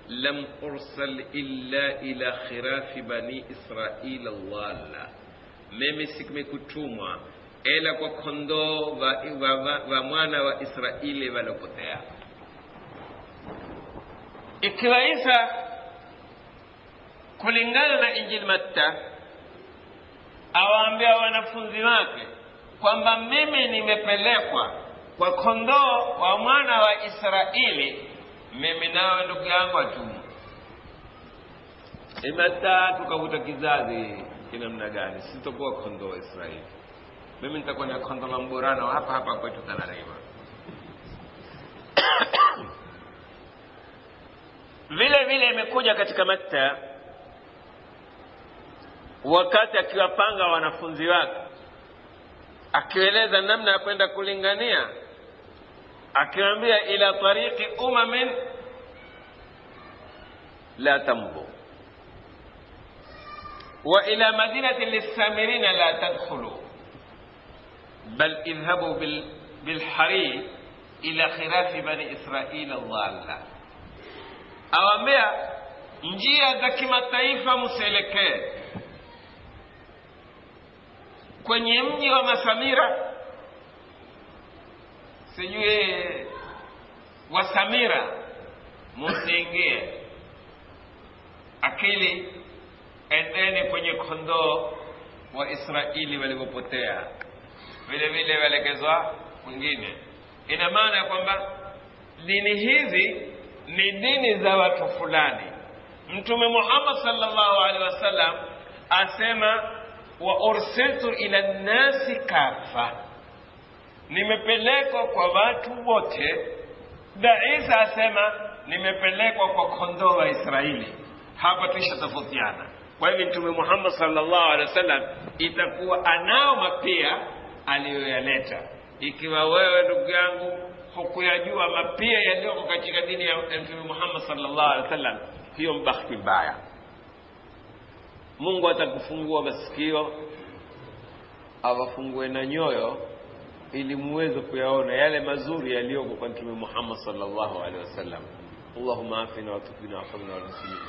lam ursal illa ila khirafi bani israila walla, mimi sikumekutumwa ila kwa kondoo wa, wa, wa, wa mwana wa Israeli walopotea. Ikiwa Isa kulingana na Injili Matta awaambia wanafunzi wake kwamba mimi nimepelekwa kwa kondoo wa mwana wa Israeli, mimi nawe ndugu yangu atumu imetaa tukavuta kizazi kinamna gani? Sitokuwa kondoo wa israeli. Mimi nitakuwa na kondoo la mborano hapa hapa kwetu tanarima vile vile imekuja katika matta wakati akiwapanga wanafunzi wake akieleza namna ya kwenda kulingania akiwambia ila tariqi umamin la tamdhu wa ila madinati lissamirina la tadkhulu bal idhhabu bil, bilharir ila khilafi bani israila dhalla awambia njia za kimataifa msielekee kwenye mji wa masamira. Sijui wasamira musiingie akili endeni kwenye kondoo wa israeli walivyopotea vile vile waelekezwa kwingine ina maana ya kwamba dini hizi ni dini za watu fulani. Mtume muhammad salllahu alehi wasallam asema wa ursiltu ila nnasi kafa. Nimepelekwa kwa watu wote. Na isa asema nimepelekwa kwa kondoo wa israeli. Hapa tuisha tofautiana kwa hivyo mtume muhammad sallallahu alaihi wasallam itakuwa anao mapia aliyoyaleta. Ikiwa wewe ndugu yangu hukuyajua mapia yaliyoko katika dini ya mtume muhammad sallallahu alaihi wasallam hiyo mbahati mbaya mungu atakufungua masikio awafungue na nyoyo ili muweze kuyaona yale mazuri yaliyoko kwa mtume muhammad salllahu alehi wasallam. اللهم عافنا وتقنا وارحمنا والمسلمين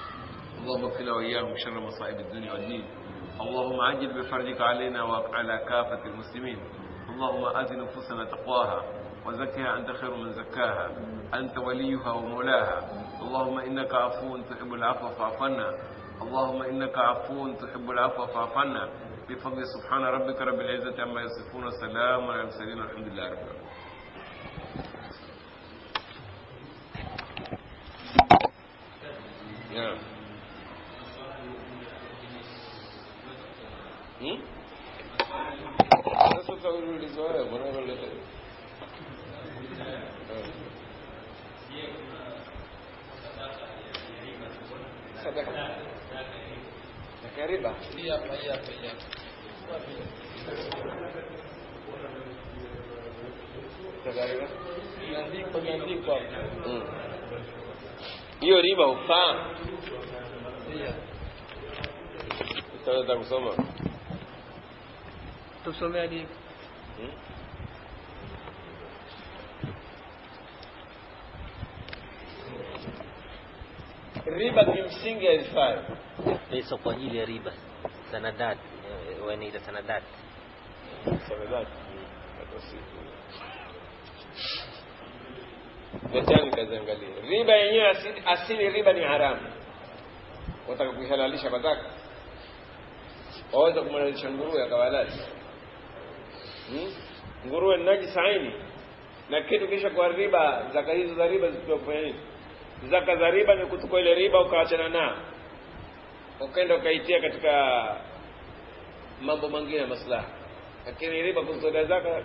اللهم اكفنا واياهم شر مصائب الدنيا والدين اللهم عجل بفرجك علينا وعلى كافه المسلمين اللهم ات نفوسنا تقواها وزكها انت خير من زكاها انت وليها ومولاها اللهم انك عفو تحب العفو فاعف عنا اللهم إنك عفو تحب العفو فاعف عنا. بفضل سبحان ربك رب العزة عما يصفون وسلام على المرسلين والحمد لله رب العالمين? Sadaka. Sadaka riba. Hii hapa, hii hapa, hii hapa. Sadaka riba. Imeandikwa, imeandikwa hapa. Mm. Hiyo riba hufaa. Hii hapa. Pesa kwa ajili ya riba sanadat eh, wanaita sanadat Samedani. Hata kaziangalia. Riba yenyewe asili, asili riba ni haramu. Wataka kuihalalisha mataka. Waweza kumhalalisha nguruwe akawalali. Hmm? Nguruwe ni najisi. Na kitu kisha kwa riba, zaka hizo za riba zikiwa kufanya nini? Zaka za riba ni kuchukua ile riba ukaachana nao. Ukaenda ukaitia katika mambo mengine ya maslaha. Lakini riba kuzitolea zaka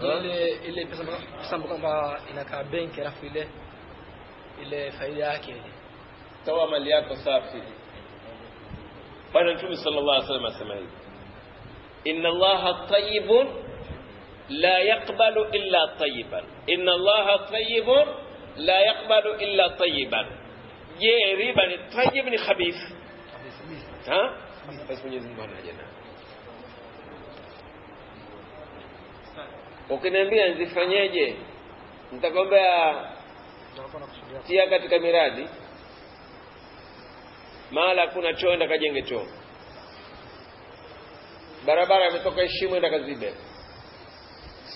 ile ile pesa kwamba inakaa benki alafu ile ile faida yake. Ile toa mali yako safi. Bwana mtume sallallahu alaihi wasallam asema hivi. Inna allaha tayyibun la yaqbalu illa tayiban, inna allaha tayibun la yaqbalu illa tayiban. je riba ni tayyib ni khabith. Basi Mwenyezi ukiniambia nzifanyeje nitakwambia tia katika miradi. Mahala hakuna choo enda kajenge choo. Barabara imetoka heshima enda kazibe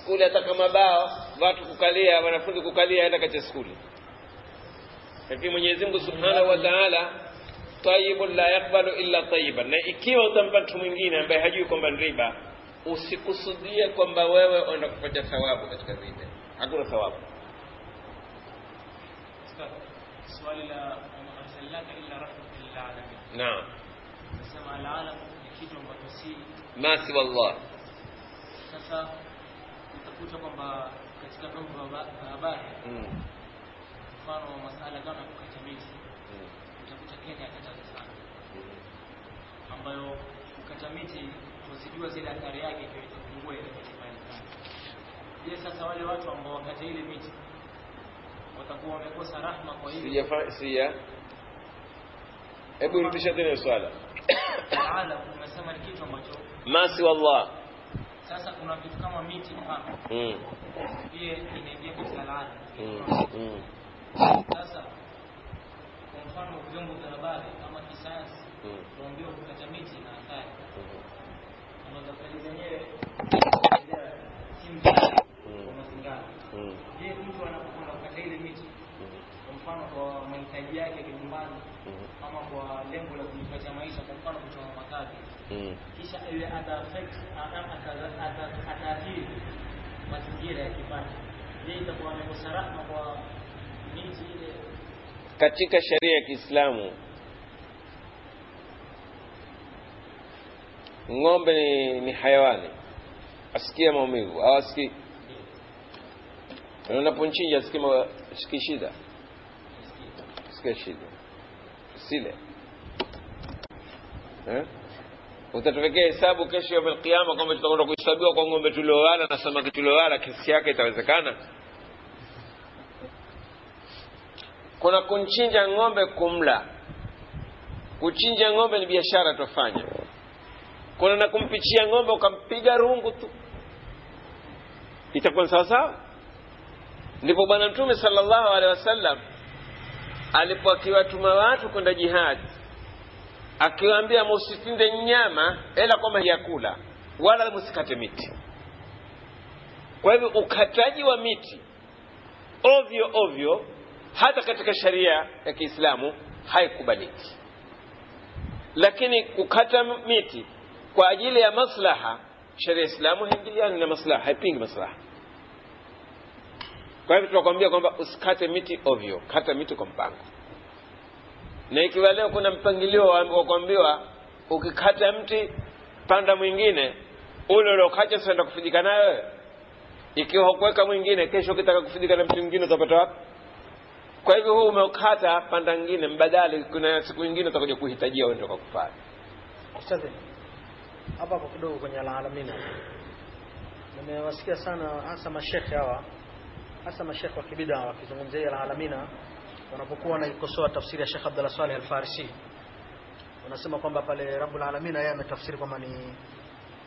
skuli hata kama bao watu kukalia wanafunzi kukalia enda katika skuli. Lakini mwenyezi mungu subhanahu wa taala la yakbalu illa tayiban na ikiwa utampa mtu mwingine ambaye hajui kwamba ni riba usikusudie kwamba wewe uenda kupata thawabu katika vile hakuna thawabu. Swali la arsalnaka illa rahmatan lil alamin naam. Nasema alalam ni kitu ambacho si ma siwa Allah. Sasa utakuta kwamba katika vyombo vya haba- vya habari mm. mfano mm. masala kama ya kukata miti utakuta Kenya akataza sana. Ambayo kukata miti tuzijua zile athari yake ikiwa itapungua ile miti sana je sasa wale watu ambao wakata ile miti watakuwa wamekosa rahma kwa hiyo sijafa sija. Hebu rudisha tena swala. Taala umesema ni kitu ambacho masi siwa Allah sasa kuna vitu kama miti mfano mm. pia inaingia katika laana Mm. Mm. sasa kwa mfano vyombo vya habari kama kisayansi Mm. kukata miti na athari na madhakari zenyewe si mzuri kwa mazingira Mm. je mtu anapokwenda kukata ile miti kwa mfano kwa mahitaji yake ya kinyumbani Mhm. ama kwa lengo la kujipatia maisha kwa mfano kuchoma makazi. Kisha ile ata affect ata- ata- ata- ataathiri mazingira ya kipato je itakuwa amekosa rahma kwa miti ile. Katika sheria ya Kiislamu ng'ombe ni, ni hayawani. Asikia maumivu au asikii Na unapomchinja asikii shida. Asikia shida. Sile eh? Utatuwekea hesabu kesho ya kiyama kwamba tutakwenda kuhesabiwa kwa ng'ombe tuliowala na samaki tuliowala kesi yake itawezekana? Kuna kumchinja ng'ombe kumla. Kuchinja ng'ombe ni biashara tofanya kuna na kumpichia ng'ombe ukampiga rungu tu. Itakuwa sawasawa ndipo bwana mtume sallallahu alaihi wasallam alipo akiwatuma watu kwenda jihadi akiwaambia musitinde nyama ila kwamba yakula wala msikate miti kwa hivyo ukataji wa miti ovyo ovyo hata katika sharia ya Kiislamu haikubaliki, lakini kukata miti kwa ajili ya maslaha, sharia ya Islamu haingiliani na maslaha, haipingi maslaha. Kwa hivyo tunakwambia kwamba usikate miti ovyo, kata miti kwa mpango. Na ikiwa leo kuna mpangilio wa wa kuambiwa ukikata mti panda mwingine, ule uliokacha senda kufidika nayo wewe. Ikiwa hukuweka mwingine, kesho ukitaka kufidika na mti mwingine utapata wapi? kwa hivyo huu umeukata panda ngine mbadali kuna siku nyingine utakuja kuhitajia uende kwa kufanya hapa kwa kidogo kwenye alalamina, nimewasikia sana hasa mashekhe hawa, hasa mashekhe wa kibida wakizungumzia alalamina wanapokuwa wanaikosoa tafsiri ya Sheikh Abdullah Saleh Al-Farisi, wanasema kwamba pale Rabbul Alamin yeye ametafsiri kwamba ni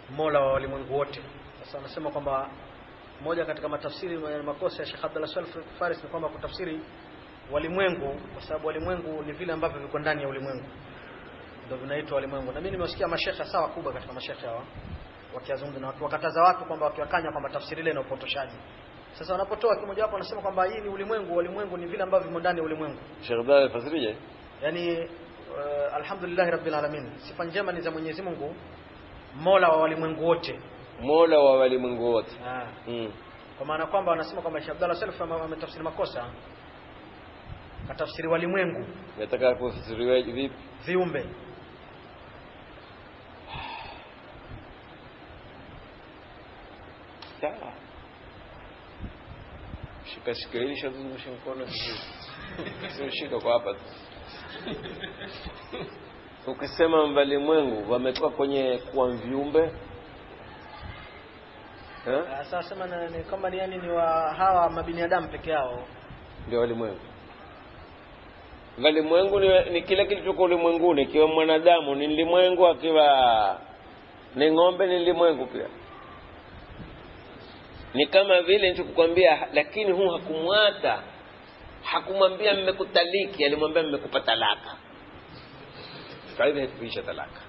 mola wa walimwengu wote. Sasa wanasema kwamba moja katika matafsiri makosa ya Sheikh Abdullah Saleh Al-Farisi ni kwamba kutafsiri walimwengu, kwa sababu walimwengu ni vile ambavyo viko ndani ya ulimwengu ndio vinaitwa walimwengu. Na mimi nimewasikia mashekhe sawa kubwa katika mashekhe hawa wakiazungumza na wakiwakataza watu kwamba wakiwakanya kwamba tafsiri ile ina upotoshaji. Sasa wanapotoa kimoja wapo wanasema kwamba hii ni ulimwengu, walimwengu ni vile ambavyo vimo ndani ya ulimwengu. Sheikh Abdalla fasirije Yaani uh, alhamdulillah rabbil alamin. Sifa njema ni za Mwenyezi Mungu Mola wa walimwengu wote. mola wa walimwengu wote Ah. mm. Kwa maana kwamba wanasema kwamba Sheikh Abdallah Salaf ametafsiri makosa. Katafsiri walimwengu, nataka kufasiriwe vipi viumbe. Sawa shika shika hili mkono sio shika kwa hapa tu ukisema walimwengu wametoka kwenye kuwa viumbe? Ah, Sasa sema ni kama yani ni wa hawa mabinadamu peke yao. ndio walimwengu. Walimwengu ni, ni kile kilichoko ulimwenguni ikiwa mwanadamu ni limwengu akiwa ni ng'ombe ni limwengu pia ni kama vile nilichokukwambia lakini huu hakumwata. Hakumwambia mmekutaliki alimwambia mmekupa talaka. Kwa hivyo haikuisha talaka